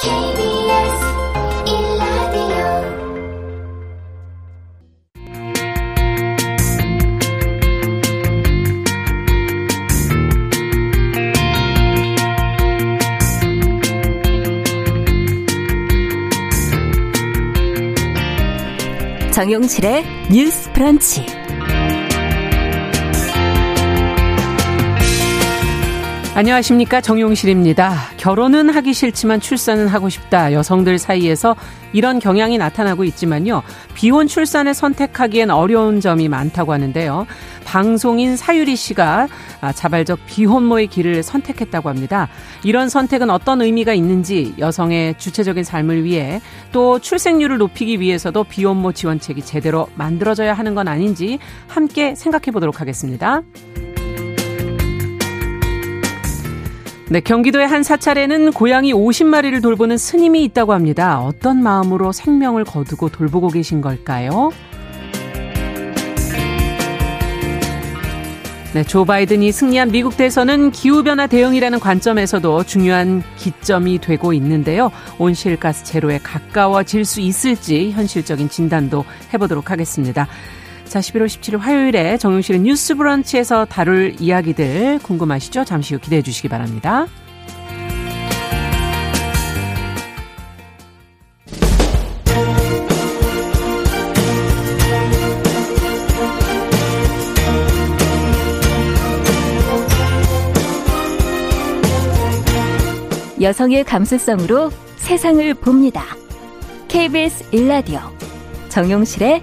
KBS 일라디오 정용실의 뉴스 브런치. 안녕하십니까 정용실입니다. 결혼은 하기 싫지만 출산은 하고 싶다. 여성들 사이에서 이런 경향이 나타나고 있지만요. 비혼 출산을 선택하기엔 어려운 점이 많다고 하는데요. 방송인 사유리 씨가 아, 자발적 비혼모의 길을 선택했다고 합니다. 이런 선택은 어떤 의미가 있는지 여성의 주체적인 삶을 위해 또 출생률을 높이기 위해서도 비혼모 지원책이 제대로 만들어져야 하는 건 아닌지 함께 생각해 보도록 하겠습니다. 네, 경기도의 한 사찰에는 고양이 50마리를 돌보는 스님이 있다고 합니다. 어떤 마음으로 생명을 거두고 돌보고 계신 걸까요? 네, 조 바이든이 승리한 미국 대선은 기후변화 대응이라는 관점에서도 중요한 기점이 되고 있는데요. 온실가스 제로에 가까워질 수 있을지 현실적인 진단도 해보도록 하겠습니다. 자, 11월 17일 화요일에 정용실의 뉴스 브런치에서 다룰 이야기들 궁금하시죠? 잠시 후 기대해 주시기 바랍니다. 여성의 감수성으로 세상을 봅니다. KBS 일라디오 정용실의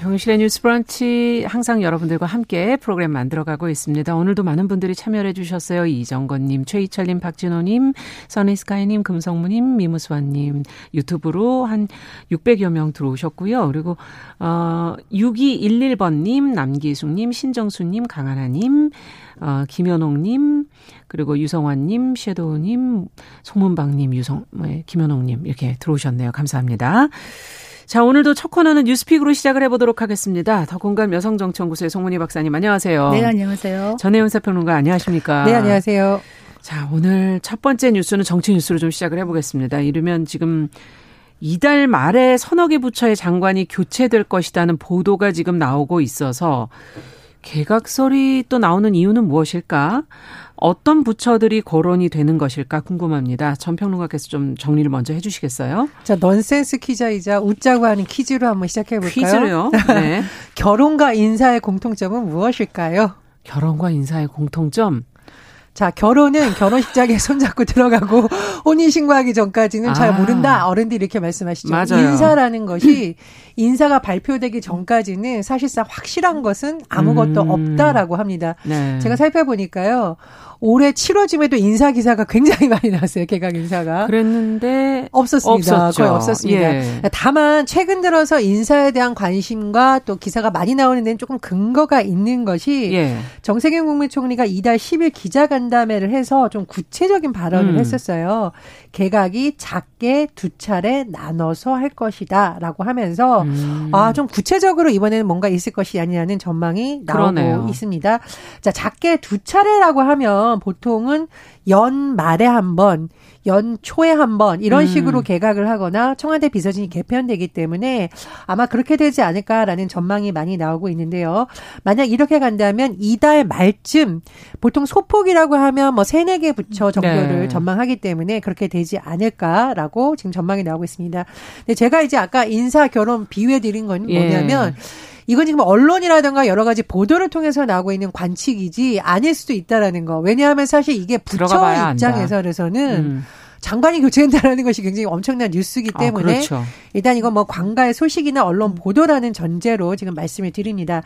정실의 뉴스 브런치 항상 여러분들과 함께 프로그램 만들어가고 있습니다. 오늘도 많은 분들이 참여해 주셨어요. 이정건님, 최희철님, 박진호님, 써니스카이님, 금성무님, 미무수환님 유튜브로 한 600여 명 들어오셨고요. 그리고 어 6211번님, 남기숙님, 신정수님, 강하나님, 어, 김현옥님, 그리고 유성환님, 섀도우님, 송문방님, 유성, 네, 김현옥님 이렇게 들어오셨네요. 감사합니다. 자, 오늘도 첫 코너는 뉴스픽으로 시작을 해보도록 하겠습니다. 더 공감 여성정치연구소의 송문희 박사님, 안녕하세요. 네, 안녕하세요. 전혜연 사평론가, 안녕하십니까? 네, 안녕하세요. 자, 오늘 첫 번째 뉴스는 정치 뉴스로 좀 시작을 해보겠습니다. 이르면 지금 이달 말에 서너 개 부처의 장관이 교체될 것이라는 보도가 지금 나오고 있어서 개각설이 또 나오는 이유는 무엇일까? 어떤 부처들이 거론이 되는 것일까 궁금합니다. 전 평론가께서 좀 정리를 먼저 해주시겠어요? 자, 넌센스 퀴즈이자 웃자고 하는 퀴즈로 한번 시작해 볼까요? 퀴즈로요. 네. 결혼과 인사의 공통점은 무엇일까요? 결혼과 인사의 공통점. 자, 결혼은 결혼식장에 손잡고 들어가고 혼인 신고하기 전까지는 잘 아. 모른다. 어른들이 이렇게 말씀하시죠. 맞아요. 인사라는 것이 인사가 발표되기 전까지는 사실상 확실한 것은 아무것도 음. 없다라고 합니다. 네. 제가 살펴보니까요. 올해 7월쯤에도 인사 기사가 굉장히 많이 나왔어요. 개각 인사가. 그랬는데 없었습니다. 없었죠. 거의 없었습니다. 예. 다만 최근 들어서 인사에 대한 관심과 또 기사가 많이 나오는 데는 조금 근거가 있는 것이 예. 정세균 국무총리가 이달 10일 기자간담회를 해서 좀 구체적인 발언을 음. 했었어요. 개각이 작게 두 차례 나눠서 할 것이다라고 하면서 음. 아, 좀 구체적으로 이번에는 뭔가 있을 것이 아니냐는 전망이 나오고 그러네요. 있습니다. 자, 작게 두 차례라고 하면 보통은 연 말에 한 번, 연 초에 한 번 이런 음. 식으로 개각을 하거나 청와대 비서진이 개편되기 때문에 아마 그렇게 되지 않을까라는 전망이 많이 나오고 있는데요. 만약 이렇게 간다면 이달 말쯤 보통 소폭이라고 하면 뭐 세네 개 부처 정도를 네. 전망하기 때문에 그렇게 되지 않을까라고 지금 전망이 나오고 있습니다. 근데 제가 이제 아까 인사 결혼 비유해 드린 건 예. 뭐냐면 이건 지금 언론이라든가 여러 가지 보도를 통해서 나오고 있는 관측이지 아닐 수도 있다라는 거. 왜냐하면 사실 이게 부처. 입장에서는 음. 장관이 교체된다라는 것이 굉장히 엄청난 뉴스이기 아, 때문에 그렇죠. 일단 이건 뭐 관가의 소식이나 언론 보도라는 전제로 지금 말씀을 드립니다.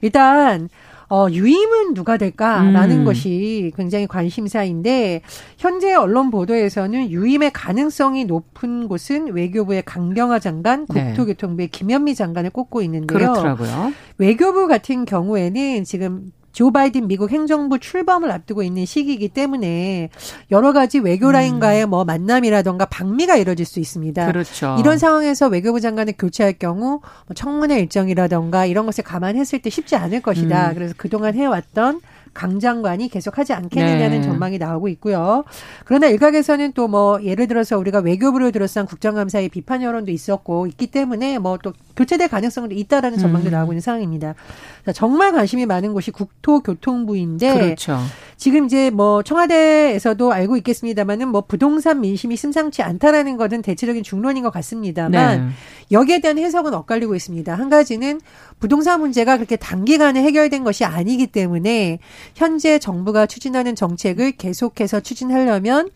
일단 어, 유임은 누가 될까라는 음. 것이 굉장히 관심사인데 현재 언론 보도에서는 유임의 가능성이 높은 곳은 외교부의 강경화 장관, 네. 국토교통부의 김현미 장관을 꼽고 있는데요. 그렇더라고요. 외교부 같은 경우에는 지금 조 바이든 미국 행정부 출범을 앞두고 있는 시기이기 때문에 여러 가지 외교 라인과의 뭐 만남이라던가 방미가 이뤄질 수 있습니다. 그렇죠. 이런 상황에서 외교부 장관을 교체할 경우 뭐 청문회 일정이라던가 이런 것을 감안했을 때 쉽지 않을 것이다. 음. 그래서 그동안 해왔던 강 장관이 계속하지 않겠느냐는 네. 전망이 나오고 있고요. 그러나 일각에서는 또 뭐 예를 들어서 우리가 외교부를 둘러싼 국정감사의 비판 여론도 있었고 있기 때문에 뭐또 교체될 가능성도 있다라는 전망도 음. 나오고 있는 상황입니다. 자, 정말 관심이 많은 곳이 국토교통부인데 그렇죠. 지금 이제 뭐 청와대에서도 알고 있겠습니다만은 뭐 부동산 민심이 심상치 않다라는 것은 대체적인 중론인 것 같습니다만 네. 여기에 대한 해석은 엇갈리고 있습니다. 한 가지는 부동산 문제가 그렇게 단기간에 해결된 것이 아니기 때문에 현재 정부가 추진하는 정책을 계속해서 추진하려면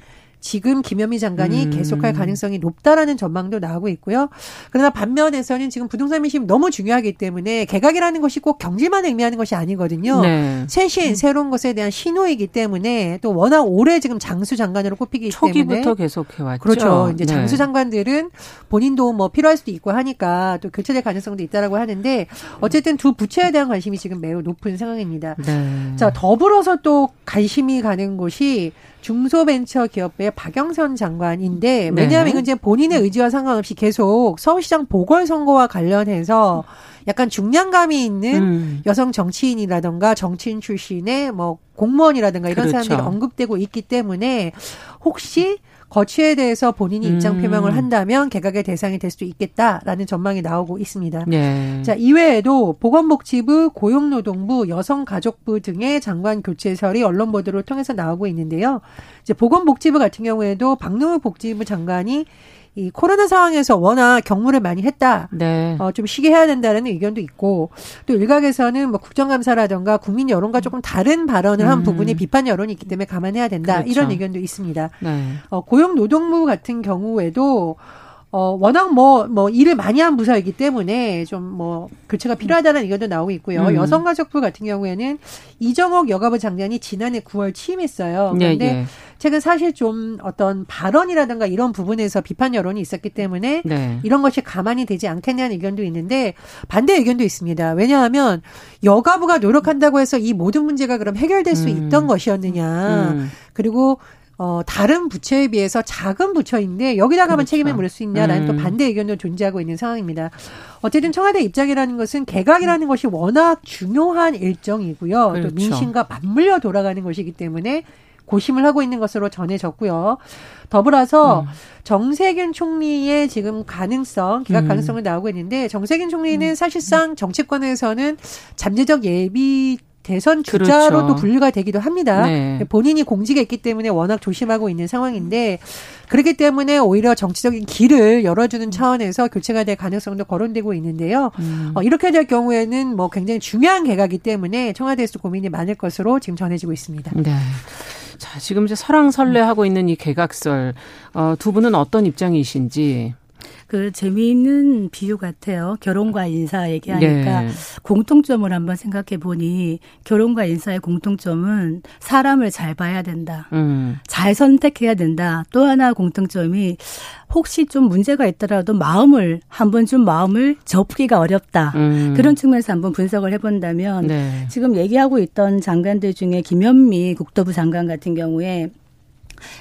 지금 김현미 장관이 음. 계속할 가능성이 높다라는 전망도 나오고 있고요. 그러나 반면에서는 지금 부동산 민심이 너무 중요하기 때문에 개각이라는 것이 꼭 경질만 의미하는 것이 아니거든요. 네. 최신 새로운 것에 대한 신호이기 때문에 또 워낙 오래 지금 장수 장관으로 꼽히기 때문에 초기부터 계속 해왔죠. 그렇죠. 이제 네. 장수 장관들은 본인도 뭐 필요할 수도 있고 하니까 또 교체될 가능성도 있다라고 하는데 어쨌든 두 부처에 대한 관심이 지금 매우 높은 상황입니다. 네. 자, 더불어서 또 관심이 가는 곳이 중소벤처기업의 박영선 장관인데 왜냐하면 네. 이건 이제 본인의 의지와 상관없이 계속 서울시장 보궐선거와 관련해서 약간 중량감이 있는 음. 여성 정치인이라던가 정치인 출신의 뭐 공무원이라든가 이런 그렇죠. 사람들이 언급되고 있기 때문에 혹시 거취에 대해서 본인이 입장 음. 표명을 한다면 개각의 대상이 될 수도 있겠다라는 전망이 나오고 있습니다. 네. 자, 이외에도 보건복지부, 고용노동부, 여성가족부 등의 장관 교체설이 언론 보도를 통해서 나오고 있는데요. 이제 보건복지부 같은 경우에도 박노후 복지부 장관이 이 코로나 상황에서 워낙 경무를 많이 했다. 네. 어, 좀 쉬게 해야 된다는 의견도 있고 또 일각에서는 뭐 국정감사라든가 국민 여론과 조금 다른 발언을 한 음. 부분에 비판 여론이 있기 때문에 감안해야 된다 그렇죠. 이런 의견도 있습니다. 네. 어, 고용노동부 같은 경우에도 어, 워낙 뭐, 뭐, 일을 많이 한 부서이기 때문에 좀 뭐, 교체가 필요하다는 의견도 나오고 있고요. 음. 여성가족부 같은 경우에는 이정옥 여가부 장관이 지난해 9월 취임했어요. 예, 그런데 예. 최근 사실 좀 어떤 발언이라든가 이런 부분에서 비판 여론이 있었기 때문에 네. 이런 것이 가만히 되지 않겠냐는 의견도 있는데 반대 의견도 있습니다. 왜냐하면 여가부가 노력한다고 해서 이 모든 문제가 그럼 해결될 수 음. 있던 것이었느냐. 음. 그리고 어, 다른 부처에 비해서 작은 부처인데 여기다가만 그렇죠. 책임을 물을 수 있냐라는 음. 또 반대 의견도 존재하고 있는 상황입니다. 어쨌든 청와대 입장이라는 것은 개각이라는 것이 워낙 중요한 일정이고요. 그렇죠. 또 민심과 맞물려 돌아가는 것이기 때문에 고심을 하고 있는 것으로 전해졌고요. 더불어서 음. 정세균 총리의 지금 가능성, 기각 음. 가능성을 나오고 있는데 정세균 총리는 사실상 정치권에서는 잠재적 예비 대선 주자로도 그렇죠. 분류가 되기도 합니다. 네. 본인이 공직에 있기 때문에 워낙 조심하고 있는 상황인데 그렇기 때문에 오히려 정치적인 길을 열어주는 차원에서 교체가 될 가능성도 거론되고 있는데요. 음. 어, 이렇게 될 경우에는 뭐 굉장히 중요한 개각이기 때문에 청와대에서 고민이 많을 것으로 지금 전해지고 있습니다. 네. 자, 지금 이제 설왕설래하고 있는 이 개각설, 어, 두 분은 어떤 입장이신지. 그 재미있는 비유 같아요. 결혼과 인사 얘기하니까 네. 공통점을 한번 생각해 보니 결혼과 인사의 공통점은 사람을 잘 봐야 된다. 음. 잘 선택해야 된다. 또 하나 공통점이 혹시 좀 문제가 있더라도 마음을 한번 좀 마음을 접기가 어렵다. 음. 그런 측면에서 한번 분석을 해본다면 네. 지금 얘기하고 있던 장관들 중에 김현미 국토부 장관 같은 경우에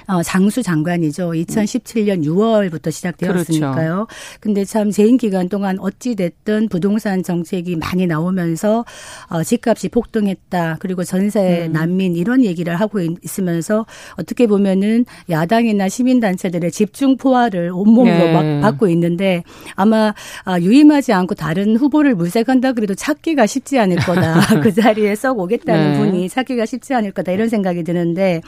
어, 장수 장관이죠. 2017년 6월부터 시작되었으니까요. 근데 참 재임 기간 동안 어찌 됐든 부동산 정책이 많이 나오면서 어, 집값이 폭등했다. 그리고 전세 음. 난민 이런 얘기를 하고 있- 있으면서 어떻게 보면은 야당이나 시민 단체들의 집중 포화를 온몸으로 네. 막 받고 있는데 아마 아, 유임하지 않고 다른 후보를 물색한다 그래도 찾기가 쉽지 않을 거다. 그 자리에 썩 오겠다는 네. 분이 찾기가 쉽지 않을 거다 이런 생각이 드는데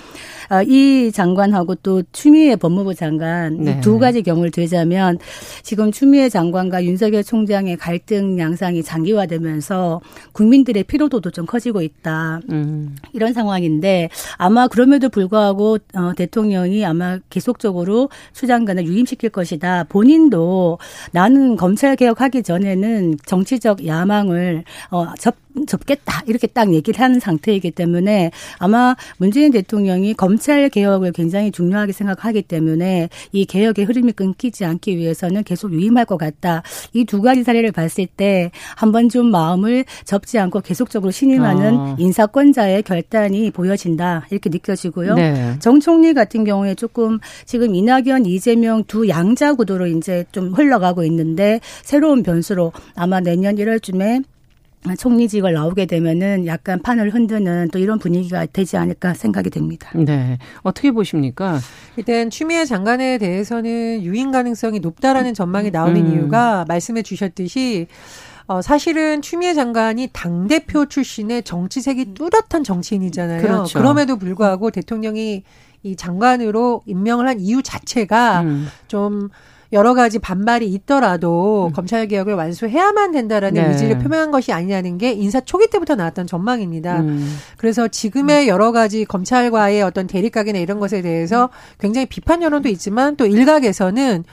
아, 이 장 관하고 또 추미애 법무부 장관 네. 이두 가지 경우를 들자면 지금 추미애 장관과 윤석열 총장의 갈등 양상이 장기화되면서 국민들의 피로도도 좀 커지고 있다. 음. 이런 상황인데 아마 그럼에도 불구하고 어, 대통령이 아마 계속적으로 추 장관을 유임시킬 것이다. 본인도 나는 검찰 개혁하기 전에는 정치적 야망을 어, 접 접겠다 이렇게 딱 얘기를 하는 상태이기 때문에 아마 문재인 대통령이 검찰 개혁을 굉장히 중요하게 생각하기 때문에 이 개혁의 흐름이 끊기지 않기 위해서는 계속 유임할 것 같다. 이 두 가지 사례를 봤을 때 한번 좀 마음을 접지 않고 계속적으로 신임하는 어. 인사권자의 결단이 보여진다 이렇게 느껴지고요. 네. 정 총리 같은 경우에 조금 지금 이낙연, 이재명 두 양자 구도로 이제 좀 흘러가고 있는데 새로운 변수로 아마 내년 1월쯤에 총리직을 나오게 되면은 약간 판을 흔드는 또 이런 분위기가 되지 않을까 생각이 됩니다. 네. 어떻게 보십니까? 일단 추미애 장관에 대해서는 유인 가능성이 높다라는 전망이 나오는 음. 이유가 말씀해 주셨듯이 어, 사실은 추미애 장관이 당대표 출신의 정치색이 뚜렷한 정치인이잖아요. 그렇죠. 럼에도 불구하고 대통령이 이 장관으로 임명을 한 이유 자체가 음. 좀 여러 가지 반발이 있더라도 검찰 개혁을 완수해야만 된다라는 네. 의지를 표명한 것이 아니냐는 게 인사 초기 때부터 나왔던 전망입니다. 음. 그래서 지금의 여러 가지 검찰과의 어떤 대립각이나 이런 것에 대해서 굉장히 비판 여론도 있지만 또 일각에서는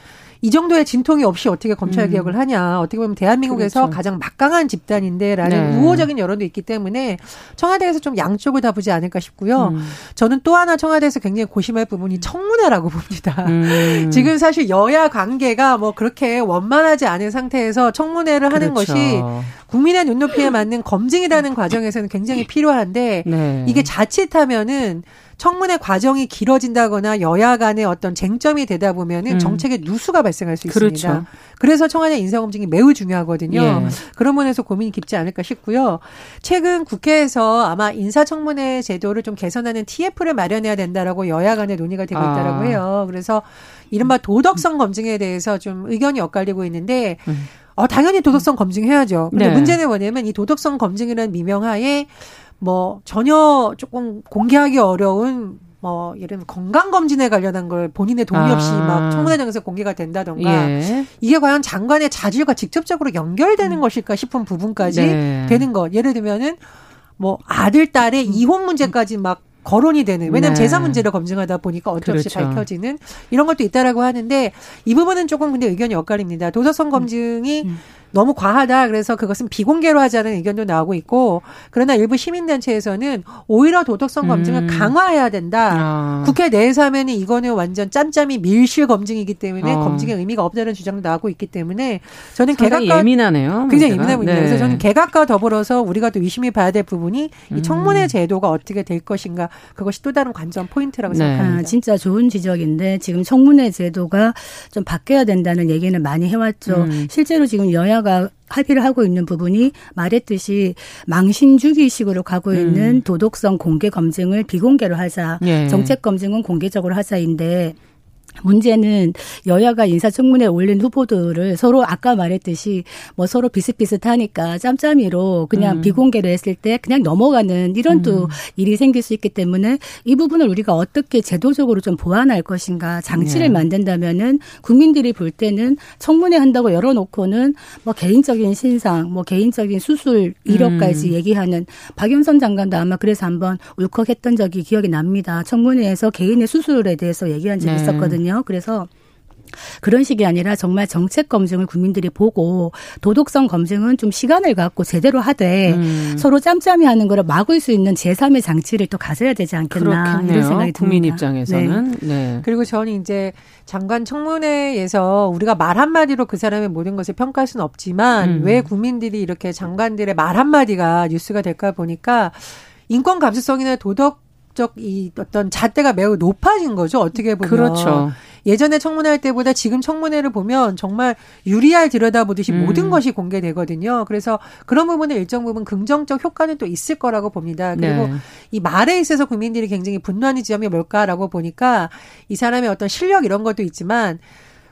이 정도의 진통이 없이 어떻게 검찰 개혁을 하냐. 어떻게 보면 대한민국에서 음. 그렇죠. 가장 막강한 집단인데라는 네. 우호적인 여론도 있기 때문에 청와대에서 좀 양쪽을 다 보지 않을까 싶고요. 음. 저는 또 하나 청와대에서 굉장히 고심할 부분이 청문회라고 봅니다. 음. 지금 사실 여야 관계가 뭐 그렇게 원만하지 않은 상태에서 청문회를 하는 그렇죠. 것이 국민의 눈높이에 맞는 검증이라는 과정에서는 굉장히 필요한데 네. 이게 자칫하면은 청문회 과정이 길어진다거나 여야 간의 어떤 쟁점이 되다 보면은 음. 정책의 누수가 발생할 수 있습니다. 그렇죠. 그래서 청와대 인사 검증이 매우 중요하거든요. 예. 그런 면에서 고민이 깊지 않을까 싶고요. 최근 국회에서 아마 인사청문회 제도를 좀 개선하는 TF를 마련해야 된다라고 여야 간에 논의가 되고 아. 있다라고 해요. 그래서 이른바 도덕성 검증에 대해서 좀 의견이 엇갈리고 있는데 음. 어, 당연히 도덕성 검증해야죠. 근데 네. 문제는 뭐냐면 이 도덕성 검증이라는 미명하에 뭐 전혀 조금 공개하기 어려운 뭐 예를 들면 건강 검진에 관련한 걸 본인의 동의 없이 아. 막 청문회장에서 공개가 된다던가 예. 이게 과연 장관의 자질과 직접적으로 연결되는 것일까 싶은 부분까지 네. 되는 것. 예를 들면은 뭐 아들 딸의 이혼 문제까지 막 거론이 되는 왜냐하면 네. 재산 문제를 검증하다 보니까 어쩔 수 없이 그렇죠. 밝혀지는 이런 것도 있다라고 하는데 이 부분은 조금 근데 의견이 엇갈립니다. 도덕성 검증이 음. 너무 과하다. 그래서 그것은 비공개로 하자는 의견도 나오고 있고 그러나 일부 시민단체에서는 오히려 도덕성 검증을 음. 강화해야 된다. 아. 국회 내에서 하면은 이거는 완전 짬짬이 밀실 검증이기 때문에 어. 검증의 의미가 없다는 주장도 나오고 있기 때문에 저는 개각과 예민하네요. 굉장히 문제가. 예민한 문제예요. 네. 그래서 저는 개각과 더불어서 우리가 또 유심히 봐야 될 부분이 음. 이 청문회 제도가 어떻게 될 것인가 그것이 또 다른 관전 포인트라고 네. 생각합니다. 아, 진짜 좋은 지적인데 지금 청문회 제도가 좀 바뀌어야 된다는 얘기는 많이 해왔죠. 음. 실제로 지금 여야 가 합의를 하고 있는 부분이 말했듯이 망신주기식으로 가고 있는 도덕성 공개 검증을 비공개로 하자. 예. 정책 검증은 공개적으로 하자인데 문제는 여야가 인사청문회에 올린 후보들을 서로 아까 말했듯이 뭐 서로 비슷비슷하니까 짬짬이로 그냥 음. 비공개로 했을 때 그냥 넘어가는 이런 또 일이 생길 수 있기 때문에 이 부분을 우리가 어떻게 제도적으로 좀 보완할 것인가 장치를 네. 만든다면은 국민들이 볼 때는 청문회 한다고 열어놓고는 뭐 개인적인 신상, 뭐 개인적인 수술 이력까지 음. 얘기하는 박영선 장관도 아마 그래서 한번 울컥했던 적이 기억이 납니다. 청문회에서 개인의 수술에 대해서 얘기한 적이 네. 있었거든요. 그래서 그런 식이 아니라 정말 정책 검증을 국민들이 보고 도덕성 검증은 좀 시간을 갖고 제대로 하되 음. 서로 짬짬이 하는 거를 막을 수 있는 제3의 장치를 또 가져야 되지 않겠나 그렇겠네요. 이런 생각이 국민 듭니다. 입장에서는 네. 그리고 저는 이제 장관 청문회에서 우리가 말 한마디로 그 사람의 모든 것을 평가할 수는 없지만 음. 왜 국민들이 이렇게 장관들의 말 한마디가 뉴스가 될까 보니까 인권 감수성이나 도덕 적 이 어떤 잣대가 매우 높아진 거죠. 어떻게 보면. 그렇죠. 예전에 청문회 할 때보다 지금 청문회를 보면 정말 유리알 들여다보듯이 음. 모든 것이 공개되거든요. 그래서 그런 부분에 일정 부분 긍정적 효과는 또 있을 거라고 봅니다. 그리고 네. 이 말에 있어서 국민들이 굉장히 분노하는 지점이 뭘까라고 보니까 이 사람의 어떤 실력 이런 것도 있지만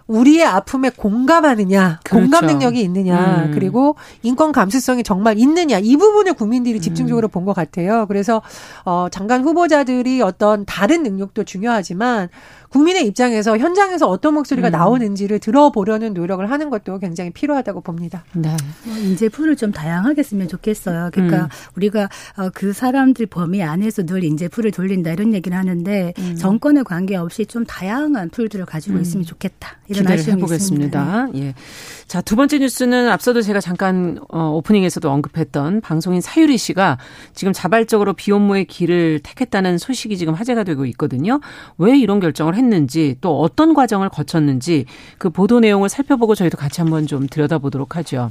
우리의 아픔에 공감하느냐, 그렇죠. 공감 능력이 있느냐, 음. 그리고 인권 감수성이 정말 있느냐 이 부분을 국민들이 집중적으로 본것 같아요. 그래서 어 장관 후보자들이 어떤 다른 능력도 중요하지만 국민의 입장에서 현장에서 어떤 목소리가 음. 나오는지를 들어보려는 노력을 하는 것도 굉장히 필요하다고 봅니다. 네. 뭐 인재 풀을 좀 다양하게 쓰면 좋겠어요. 그러니까 음. 우리가 어, 그 사람들 범위 안에서 늘 인재 풀을 돌린다 이런 얘기를 하는데 음. 정권에 관계없이 좀 다양한 풀들을 가지고 음. 있으면 좋겠다 수 기대를 해보겠습니다. 있습니다. 예. 자, 두 번째 뉴스는 앞서도 제가 잠깐 어, 오프닝에서도 언급했던 방송인 사유리 씨가 지금 자발적으로 비혼모의 길을 택했다는 소식이 지금 화제가 되고 있거든요. 왜 이런 결정을 했는지 또 어떤 과정을 거쳤는지 그 보도 내용을 살펴보고 저희도 같이 한번 좀 들여다보도록 하죠.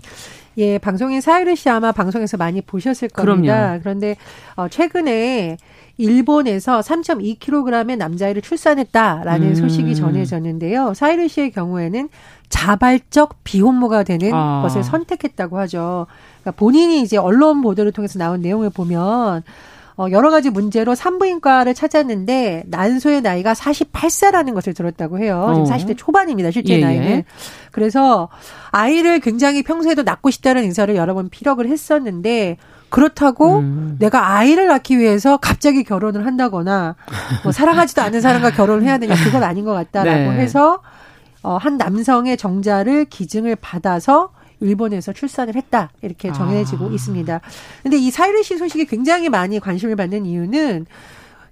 예, 방송인 사유리 씨 아마 방송에서 많이 보셨을 겁니다. 그럼요. 그런데 어, 최근에 일본에서 3.2kg의 남자아이를 출산했다라는 음. 소식이 전해졌는데요. 사유리 씨의 경우에는 자발적 비혼모가 되는 아. 것을 선택했다고 하죠. 그러니까 본인이 이제 언론 보도를 통해서 나온 내용을 보면 어, 여러 가지 문제로 산부인과를 찾았는데 난소의 나이가 48세라는 것을 들었다고 해요. 어. 지금 40대 초반입니다. 실제 예, 예. 나이는. 그래서 아이를 굉장히 평소에도 낳고 싶다는 의사를 여러 번 피력을 했었는데 그렇다고 음. 내가 아이를 낳기 위해서 갑자기 결혼을 한다거나 뭐 사랑하지도 않는 사람과 결혼을 해야 되냐 그건 아닌 것 같다라고 네. 해서 어, 한 남성의 정자를 기증을 받아서 일본에서 출산을 했다 이렇게 정해지고 아. 있습니다. 근데 이씨 소식이 굉장히 많이 관심을 받는 이유는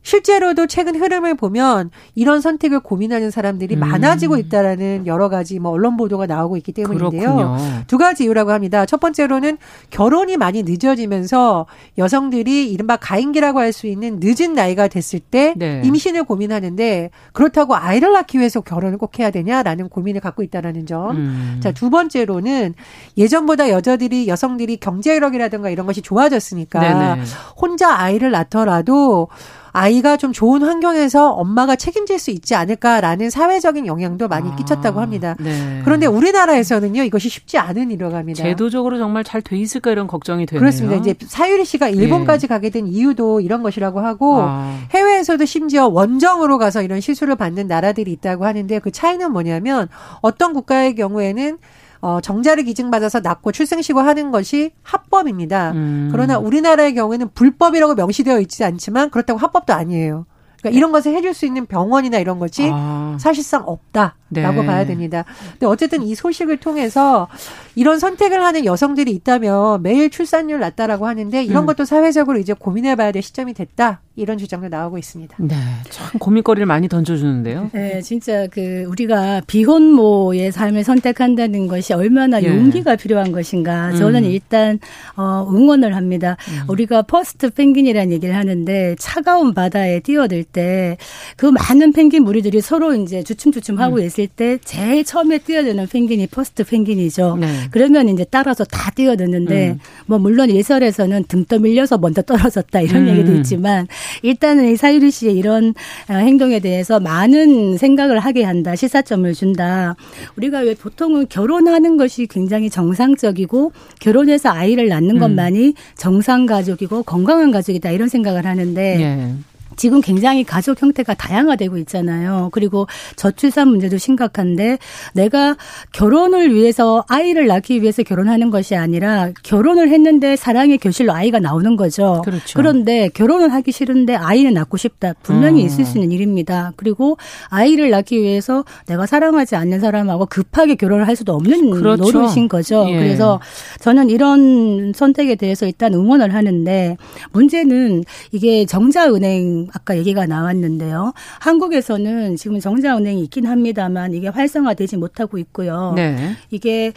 실제로도 최근 흐름을 보면 이런 선택을 고민하는 사람들이 음. 많아지고 있다라는 여러 가지 뭐 언론 보도가 나오고 있기 때문인데요. 그렇군요. 두 가지 이유라고 합니다. 첫 번째로는 결혼이 많이 늦어지면서 여성들이 이른바 가임기라고 할 수 있는 늦은 나이가 됐을 때 네. 임신을 고민하는데 그렇다고 아이를 낳기 위해서 결혼을 꼭 해야 되냐라는 고민을 갖고 있다라는 점. 음. 자, 두 번째로는 예전보다 여자들이 여성들이 경제력이라든가 이런 것이 좋아졌으니까 네네. 혼자 아이를 낳더라도 아이가 좀 좋은 환경에서 엄마가 책임질 수 있지 않을까라는 사회적인 영향도 많이 아, 끼쳤다고 합니다. 네. 그런데 우리나라에서는요 이것이 쉽지 않은 합니다. 제도적으로 정말 잘 돼 있을까 이런 걱정이 되네요. 그렇습니다. 이제 사유리 씨가 일본까지 가게 된 이유도 이런 것이라고 하고 아. 해외에서도 심지어 원정으로 가서 이런 시술을 받는 나라들이 있다고 하는데 그 차이는 뭐냐면 어떤 국가의 경우에는 어, 정자를 기증받아서 낳고 출생시고 하는 것이 합법입니다. 음. 그러나 우리나라의 경우에는 불법이라고 명시되어 있지 않지만 그렇다고 합법도 아니에요. 그러니까 이런 것을 해줄 수 있는 병원이나 이런 것이 아. 사실상 없다라고 네. 봐야 됩니다. 근데 어쨌든 이 소식을 통해서 이런 선택을 하는 여성들이 있다면 매일 출산율 낮다라고 하는데 이런 음. 것도 사회적으로 이제 고민해봐야 될 시점이 됐다 이런 주장도 나오고 있습니다. 네, 참 고민거리를 많이 던져주는데요. 네, 진짜 그 우리가 비혼모의 삶을 선택한다는 것이 얼마나 예. 용기가 필요한 것인가. 저는 음. 일단 어 응원을 합니다. 우리가 퍼스트 펭귄이라는 얘기를 하는데 차가운 바다에 뛰어들 때 그 많은 펭귄 무리들이 서로 이제 주춤주춤 음. 하고 있을 때 제일 처음에 뛰어드는 펭귄이 퍼스트 펭귄이죠. 네. 그러면 이제 따라서 다 뛰어드는데 음. 뭐 물론 일설에서는 등 떠밀려서 먼저 떨어졌다 이런 음. 얘기도 있지만 일단은 이 사유리 씨의 이런 어, 행동에 대해서 많은 생각을 하게 한다 시사점을 준다 우리가 왜 보통은 결혼하는 것이 굉장히 정상적이고 결혼해서 아이를 낳는 음. 것만이 정상 가족이고 건강한 가족이다 이런 생각을 하는데 예. 지금 굉장히 가족 형태가 다양화되고 있잖아요. 그리고 저출산 문제도 심각한데 내가 결혼을 위해서 아이를 낳기 위해서 결혼하는 것이 아니라 결혼을 했는데 사랑의 교실로 아이가 나오는 거죠. 그렇죠. 런데 결혼을 하기 싫은데 아이는 낳고 싶다. 분명히 어. 있을 수 있는 일입니다. 그리고 아이를 낳기 위해서 내가 사랑하지 않는 사람하고 급하게 결혼을 할 수도 없는 그렇죠. 노릇인 거죠. 예. 그래서 저는 이런 선택에 대해서 일단 응원을 하는데 문제는 이게 정자은행 아까 얘기가 나왔는데요. 한국에서는 지금 정자은행이 있긴 합니다만 이게 활성화되지 못하고 있고요. 네. 이게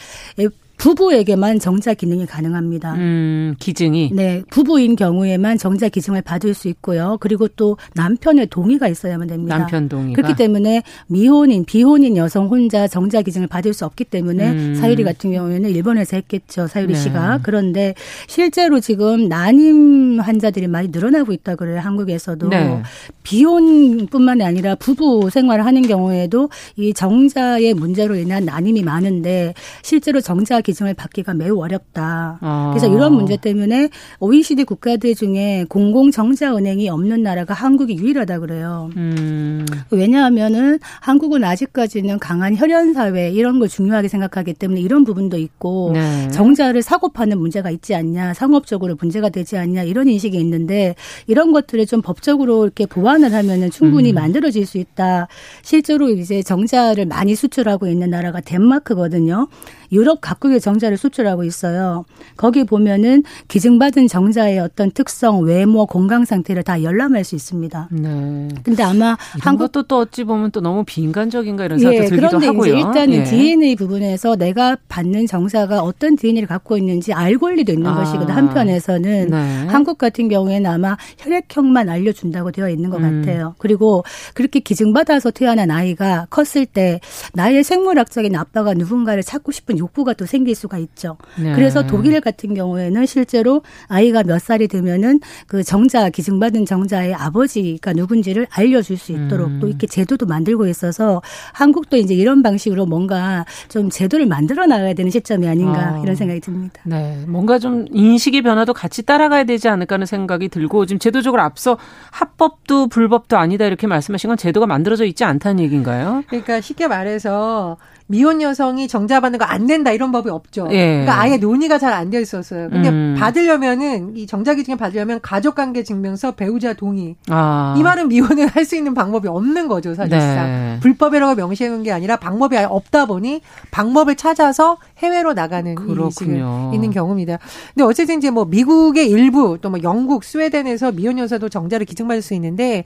부부에게만 정자 기능이 가능합니다. 음, 기증이. 네, 부부인 경우에만 정자 기증을 받을 수 있고요. 그리고 또 남편의 동의가 있어야만 됩니다. 남편 동의가. 그렇기 때문에 미혼인, 비혼인 여성 혼자 정자 기증을 받을 수 없기 때문에 음. 사유리 같은 경우에는 일본에서 했겠죠. 사유리 네. 씨가. 그런데 실제로 지금 난임 환자들이 많이 늘어나고 있다 그래요. 한국에서도. 네. 비혼뿐만이 아니라 부부 생활을 하는 경우에도 이 정자의 문제로 인한 난임이 많은데 실제로 정자 기 증을 받기가 매우 어렵다. 아. 그래서 이런 문제 때문에 OECD 국가들 중에 공공 정자 은행이 없는 나라가 한국이 유일하다 그래요. 음, 왜냐하면은 한국은 아직까지는 강한 혈연 사회 이런 걸 중요하게 생각하기 때문에 이런 부분도 있고 네. 정자를 사고 파는 문제가 있지 않냐, 상업적으로 문제가 되지 않냐 이런 인식이 있는데 이런 것들을 좀 법적으로 이렇게 보완을 하면은 충분히 음. 만들어질 수 있다. 실제로 이제 정자를 많이 수출하고 있는 나라가 덴마크거든요. 유럽 각국의 정자를 수출하고 있어요. 거기 보면은 기증받은 정자의 어떤 특성, 외모, 건강 상태를 다 열람할 수 있습니다. 네. 근데 아마 한국 것도 또 어찌 보면 또 너무 비인간적인가 이런 생각도 예, 들기도 그런데 하고요. 이제 일단은 예. DNA 부분에서 내가 받는 정사가 어떤 DNA를 갖고 있는지 알 권리도 있는 아. 것이거든. 한편에서는 네. 한국 같은 경우에는 아마 혈액형만 알려준다고 되어 있는 것 음. 같아요. 그리고 그렇게 기증받아서 태어난 아이가 컸을 때 나의 생물학적인 아빠가 누군가를 찾고 싶은 욕구가 또 생길 수가 있죠. 네. 그래서 독일 같은 경우에는 실제로 아이가 몇 살이 되면은 그 정자 기증받은 정자의 아버지가 누군지를 알려줄 수 있도록 음. 또 이렇게 제도도 만들고 있어서 한국도 이제 이런 방식으로 뭔가 좀 제도를 만들어 나가야 되는 시점이 아닌가 아. 이런 생각이 듭니다. 네, 뭔가 좀 인식의 변화도 같이 따라가야 되지 않을까 하는 생각이 들고 지금 제도적으로 앞서 합법도 불법도 아니다 이렇게 말씀하신 건 제도가 만들어져 있지 않다는 얘기인가요? 그러니까 쉽게 말해서 미혼 여성이 정자 받는 거 안 된다 이런 법이 없죠. 예. 그러니까 아예 논의가 잘 안 되어 있었어요. 근데 음. 받으려면은 이 정자 기증을 받으려면 가족관계 증명서, 배우자 동의. 아, 이 말은 미혼을 할 수 있는 방법이 없는 거죠, 사실상. 네. 불법이라고 명시해 놓은 게 아니라 방법이 아예 없다 보니 방법을 찾아서 해외로 나가는 일이 그렇군요. 지금 있는 경우입니다. 근데 어쨌든 이제 뭐 미국의 일부 또 뭐 영국, 스웨덴에서 미혼 여사도 정자를 기증받을 수 있는데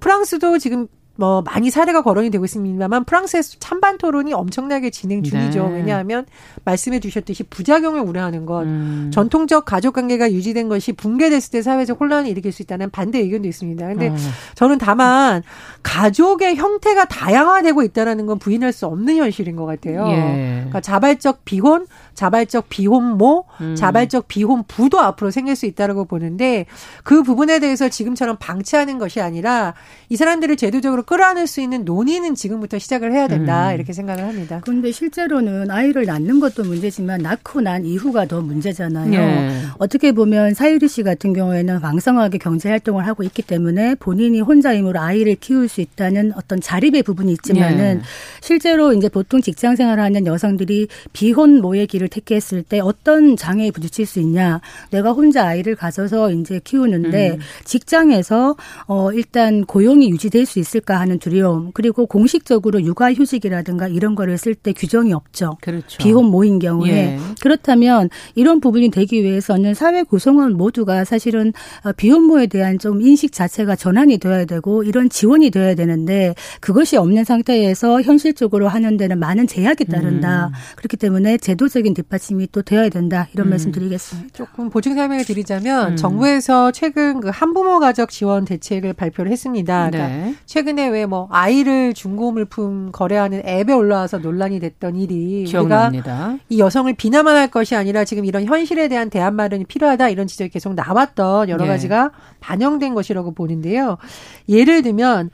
프랑스도 지금 뭐 많이 사례가 거론이 되고 있습니다만 프랑스에서 찬반 토론이 엄청나게 진행 중이죠. 네. 왜냐하면 말씀해 주셨듯이 부작용을 우려하는 것, 음. 전통적 가족 관계가 유지된 것이 붕괴됐을 때 사회적 혼란을 일으킬 수 있다는 반대 의견도 있습니다. 근데 어. 저는 다만 가족의 형태가 다양화되고 있다는 건 부인할 수 없는 현실인 것 같아요. 예. 그러니까 자발적 비혼, 자발적 비혼모, 음. 자발적 비혼부도 앞으로 생길 수 있다고 보는데 그 부분에 대해서 지금처럼 방치하는 것이 아니라 이 사람들을 제도적으로 끌어안을 수 있는 논의는 지금부터 시작을 해야 된다 음. 이렇게 생각을 합니다. 그런데 실제로는 아이를 낳는 것도 문제지만 낳고 난 이후가 더 문제잖아요. 예. 어떻게 보면 사유리 씨 같은 경우에는 왕성하게 경제 활동을 하고 있기 때문에 본인이 혼자 힘으로 아이를 키울 수 있다는 어떤 자립의 부분이 있지만은 예. 실제로 이제 보통 직장 생활하는 여성들이 비혼모의 길을 택했을 때 어떤 장애에 부딪힐 수 있냐? 내가 혼자 아이를 가져서 이제 키우는데 음. 직장에서 어 일단 고용이 유지될 수 있을까 하는 두려움 그리고 공식적으로 육아 휴직이라든가 이런 거를 쓸 때 규정이 없죠. 그렇죠. 비혼 모인 경우에 예. 그렇다면 이런 부분이 되기 위해서는 사회 구성원 모두가 사실은 어, 비혼모에 대한 좀 인식 자체가 전환이 돼야 되고 이런 지원이 돼야 되는데 그것이 없는 상태에서 현실적으로 하는 데는 많은 제약이 따른다. 음. 그렇기 때문에 제도적인 뒷받침이 또 되어야 된다. 이런 말씀 드리겠습니다. 조금 보충 설명을 드리자면 음. 정부에서 최근 그 한부모 가족 지원 대책을 발표를 했습니다. 그러니까 네. 최근에 왜 뭐 아이를 중고 물품 거래하는 앱에 올라와서 논란이 됐던 일이 기억납니다. 이 여성을 비난만 할 것이 아니라 지금 이런 현실에 대한 대안 마련이 필요하다 이런 지적이 계속 나왔던 여러 예. 가지가 반영된 것이라고 보는데요. 예를 들면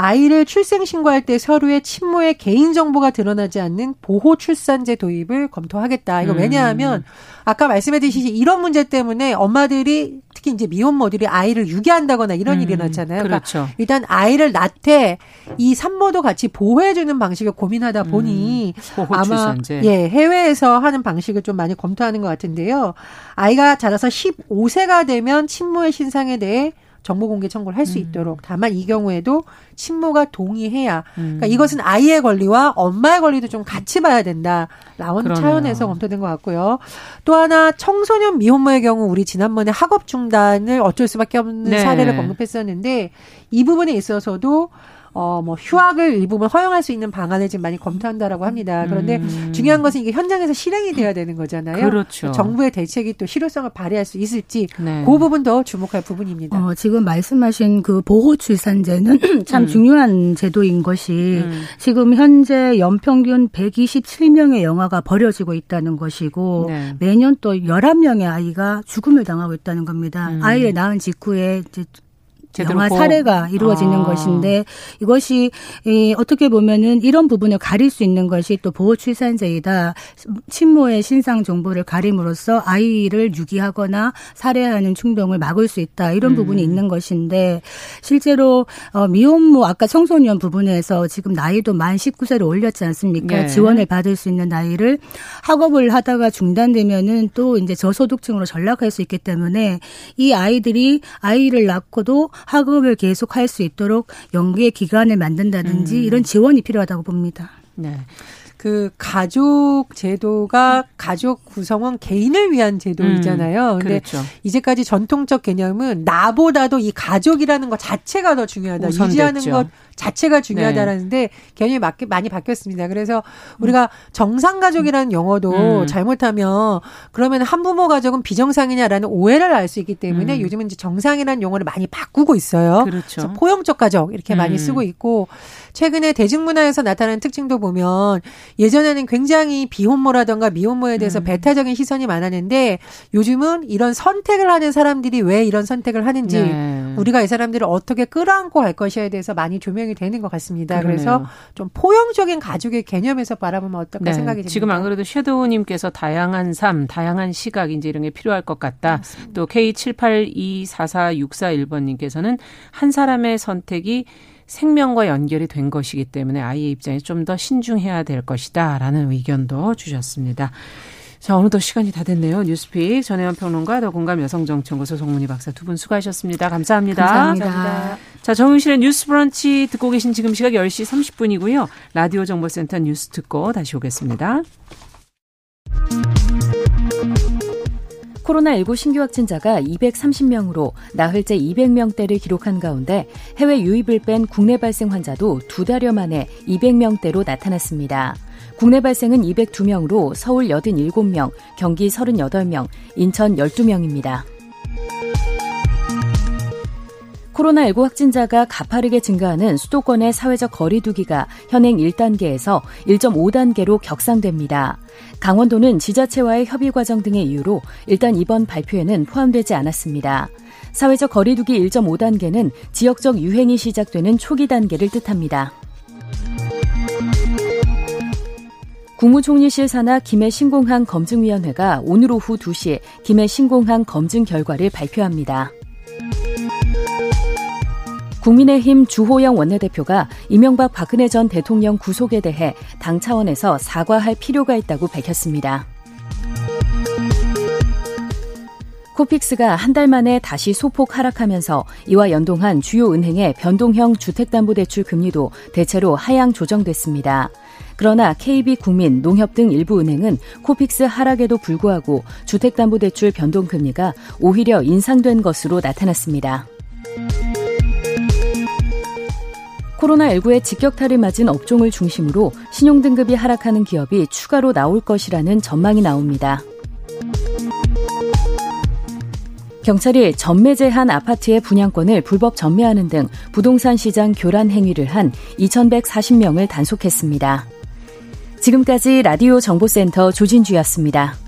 아이를 출생 신고할 때 서류에 친모의 개인 정보가 드러나지 않는 보호 출산제 도입을 검토하겠다. 이거 음. 왜냐하면 아까 말씀해주신 이런 문제 때문에 엄마들이 특히 이제 미혼모들이 아이를 유기한다거나 이런 음, 일이 일어났잖아요. 그러니까 그렇죠. 일단 아이를 낳되 이 산모도 같이 보호해주는 방식을 고민하다 보니 보호 아마 출산제. 예 해외에서 하는 방식을 좀 많이 검토하는 것 같은데요. 아이가 자라서 15세가 되면 친모의 신상에 대해 정보 공개 청구를 할수 있도록 다만 이 경우에도 친모가 동의해야 그러니까 음. 이것은 아이의 권리와 엄마의 권리도 좀 같이 봐야 된다 라온 그러네요. 차원에서 검토된 것 같고요. 또 하나 청소년 미혼모의 경우 우리 지난번에 학업 중단을 어쩔 수밖에 없는 네. 사례를 언급했었는데 이 부분에 있어서도 어, 뭐, 휴학을 일부분 허용할 수 있는 방안을 지금 많이 검토한다라고 합니다. 그런데 음. 중요한 것은 이게 현장에서 실행이 돼야 되는 거잖아요. 그렇죠. 정부의 대책이 또 실효성을 발휘할 수 있을지 네. 그 부분도 주목할 부분입니다. 어, 지금 말씀하신 그 보호 출산제는 참 음. 중요한 제도인 것이 음. 지금 현재 연평균 127명의 영아가 버려지고 있다는 것이고 네. 매년 또 11명의 아이가 죽음을 당하고 있다는 겁니다. 음. 아이를 낳은 직후에 이제 보호- 사례가 이루어지는 아. 것인데 이것이 이 어떻게 보면은 이런 부분을 가릴 수 있는 것이 또 보호 출산제이다. 친모의 신상 정보를 가림으로써 아이를 유기하거나 살해하는 충동을 막을 수 있다. 이런 음. 부분이 있는 것인데 실제로 어 미혼모 아까 청소년 부분에서 지금 나이도 만 19세로 올렸지 않습니까? 예. 지원을 받을 수 있는 나이를 학업을 하다가 중단되면은 또 이제 저소득층으로 전락할 수 있기 때문에 이 아이들이 아이를 낳고도 학업을 계속 할 수 있도록 연계 기간을 만든다든지 음. 이런 지원이 필요하다고 봅니다. 네. 그 가족 제도가 가족 구성원 개인을 위한 제도이잖아요. 음, 근데 그렇죠. 이제까지 전통적 개념은 나보다도 이 가족이라는 것 자체가 더 중요하다. 유지하는 것 자체가 중요하다라는데 개념이 막- 많이 바뀌었습니다. 그래서 우리가 정상 가족이라는 용어도 음. 잘못하면 그러면 한부모 가족은 비정상이냐라는 오해를 알 수 있기 때문에 음. 요즘은 이제 정상이라는 용어를 많이 바꾸고 있어요. 그렇죠. 포용적 가족 이렇게 많이 음. 쓰고 있고 최근에 대중문화에서 나타나는 특징도 보면 예전에는 굉장히 비혼모라던가 미혼모에 음. 대해서 배타적인 시선이 많았는데 요즘은 이런 선택을 하는 사람들이 왜 이런 선택을 하는지 네. 우리가 이 사람들을 어떻게 끌어안고 갈 것이에 대해서 많이 조명이 되는 것 같습니다. 그러네요. 그래서 좀 포용적인 가족의 개념에서 바라보면 어떨까 네, 생각이 듭니다. 지금 안 그래도 섀도우님께서 다양한 삶, 다양한 시각 이제 이런 게 필요할 것 같다. 또 K78244641번님께서는 한 사람의 선택이 생명과 연결이 된 것이기 때문에 아이의 입장에 좀 더 신중해야 될 것이다라는 의견도 주셨습니다. 자, 어느덧 시간이 다 됐네요. 뉴스픽 전혜연 평론가 더 공감 여성정치연구소 송문희 박사 두 분 수고하셨습니다. 감사합니다. 감사합니다. 자, 정윤실의 뉴스 브런치 듣고 계신 지금 시각 10시 30분이고요. 라디오 정보센터 뉴스 듣고 다시 오겠습니다. 코로나19 신규 확진자가 230명으로 나흘째 200명대를 기록한 가운데 해외 유입을 뺀 국내 발생 환자도 두 달여 만에 200명대로 나타났습니다. 국내 발생은 202명으로 서울 87명, 경기 38명, 인천 12명입니다. 코로나19 확진자가 가파르게 증가하는 수도권의 사회적 거리두기가 현행 1단계에서 1.5단계로 격상됩니다. 강원도는 지자체와의 협의 과정 등의 이유로 일단 이번 발표에는 포함되지 않았습니다. 사회적 거리두기 1.5단계는 지역적 유행이 시작되는 초기 단계를 뜻합니다. 국무총리실 산하 김해 신공항 검증위원회가 오늘 오후 2시에 김해 신공항 검증 결과를 발표합니다. 국민의힘 주호영 원내대표가 이명박 박근혜 전 대통령 구속에 대해 당 차원에서 사과할 필요가 있다고 밝혔습니다. 코픽스가 한 달 만에 다시 소폭 하락하면서 이와 연동한 주요 은행의 변동형 주택담보대출 금리도 대체로 하향 조정됐습니다. 그러나 KB 국민, 농협 등 일부 은행은 코픽스 하락에도 불구하고 주택담보대출 변동금리가 오히려 인상된 것으로 나타났습니다. 코로나19의 직격탄을 맞은 업종을 중심으로 신용등급이 하락하는 기업이 추가로 나올 것이라는 전망이 나옵니다. 경찰이 전매제한 아파트의 분양권을 불법 전매하는 등 부동산 시장 교란 행위를 한 2,140명을 단속했습니다. 지금까지 라디오 정보센터 조진주였습니다.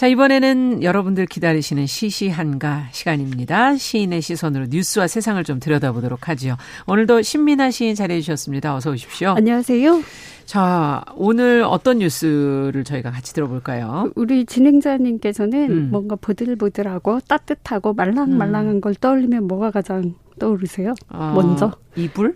자, 이번에는 여러분들 기다리시는 시시한가 시간입니다. 시인의 시선으로 뉴스와 세상을 좀 들여다보도록 하지요. 오늘도 신민아 시인 자리해 주셨습니다. 어서 오십시오. 안녕하세요. 자, 오늘 어떤 뉴스를 저희가 같이 들어볼까요? 우리 진행자님께서는 음. 뭔가 보들보들하고 따뜻하고 말랑말랑한 걸 떠올리면 뭐가 가장 떠오르세요? 어, 먼저? 이불?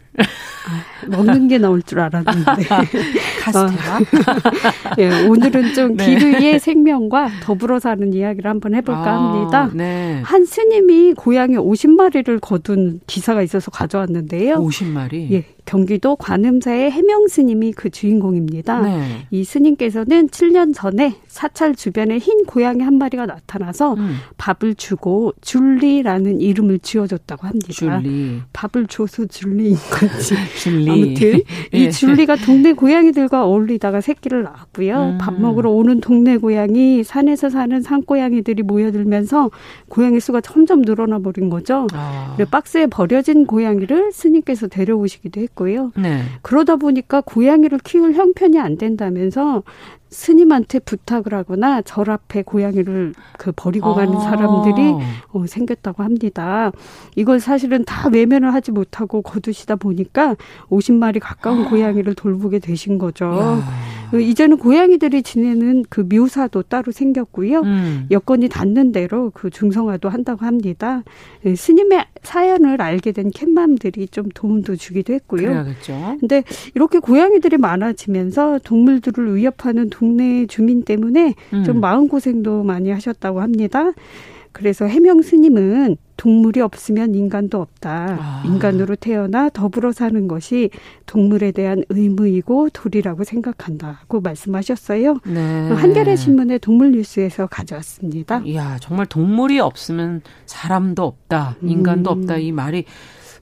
먹는 게 나올 줄 알았는데. 카스테라? 예, 오늘은 좀 네. 기르의 생명과 더불어 사는 이야기를 한번 해볼까 아, 합니다. 네. 한 스님이 고양이 50마리를 거둔 기사가 있어서 가져왔는데요. 50마리? 예, 경기도 관음사의 해명 스님이 그 주인공입니다. 네. 이 스님께서는 7년 전에 사찰 주변에 흰 고양이 한 마리가 나타나서 음, 밥을 주고 줄리라는 이름을 지어줬다고 합니다. 줄리. 밥을 줘서 줄리인 건지. 줄리. 아무튼 예. 이 줄리가 동네 고양이들과 어울리다가 새끼를 낳았고요. 음. 밥 먹으러 오는 동네 고양이, 산에서 사는 산고양이들이 모여들면서 고양이 수가 점점 늘어나 버린 거죠. 아, 박스에 버려진 고양이를 스님께서 데려오시기도 했고요. 했고요. 네. 그러다 보니까 고양이를 키울 형편이 안 된다면서 스님한테 부탁을 하거나 절 앞에 고양이를 그 버리고 가는 아. 사람들이 어, 생겼다고 합니다. 이걸 사실은 다 외면을 하지 못하고 거두시다 보니까 50마리 가까운 고양이를 돌보게 되신 거죠. 야. 그 이제는 고양이들이 지내는 그 묘사도 따로 생겼고요. 음. 여건이 닿는 대로 그 중성화도 한다고 합니다. 예, 스님의 사연을 알게 된 캣맘들이 좀 도움도 주기도 했고요. 그래야겠죠. 근데 이렇게 고양이들이 많아지면서 동물들을 위협하는 동네 주민 때문에 음. 좀 마음고생도 많이 하셨다고 합니다. 그래서 해명 스님은 동물이 없으면 인간도 없다. 아. 인간으로 태어나 더불어 사는 것이 동물에 대한 의무이고 도리라고 생각한다고 말씀하셨어요. 네. 한겨레 신문의 동물 뉴스에서 가져왔습니다. 이야, 정말 동물이 없으면 사람도 없다, 인간도 음. 없다 이 말이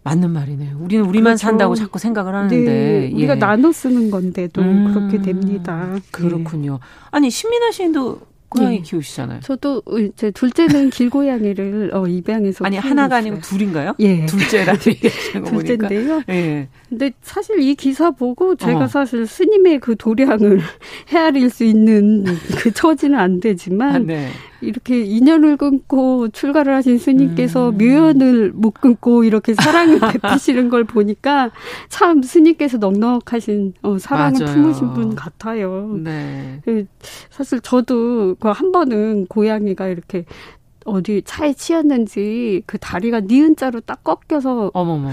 맞는 말이네요. 우리는 우리만 그렇죠. 산다고 자꾸 생각을 하는데 네, 우리가 예. 나눠 쓰는 건데도 음, 그렇게 됩니다. 그렇군요. 아니 신민아 시인도 고양이 네. 키우시잖아요. 저도 이제 둘째는 길고양이를 어, 입양해서 아니 하나가. 아니고 둘인가요? 예. 둘째라는 얘기하시는 거 보니까. 둘째인데요. 예. 근데 사실 이 기사 보고 제가 어. 사실 스님의 그 도량을 헤아릴 수 있는 그 처지는 안 되지만 아, 네. 이렇게 인연을 끊고 출가를 하신 스님께서 음. 묘연을 못 끊고 이렇게 사랑을 베푸시는 걸 보니까 참 스님께서 넉넉하신 어, 사랑을 맞아요. 품으신 분 같아요. 네. 그 사실 저도 그 한 번은 고양이가 이렇게 어디 차에 치였는지 그 다리가 니은 자로 딱 꺾여서 어머머.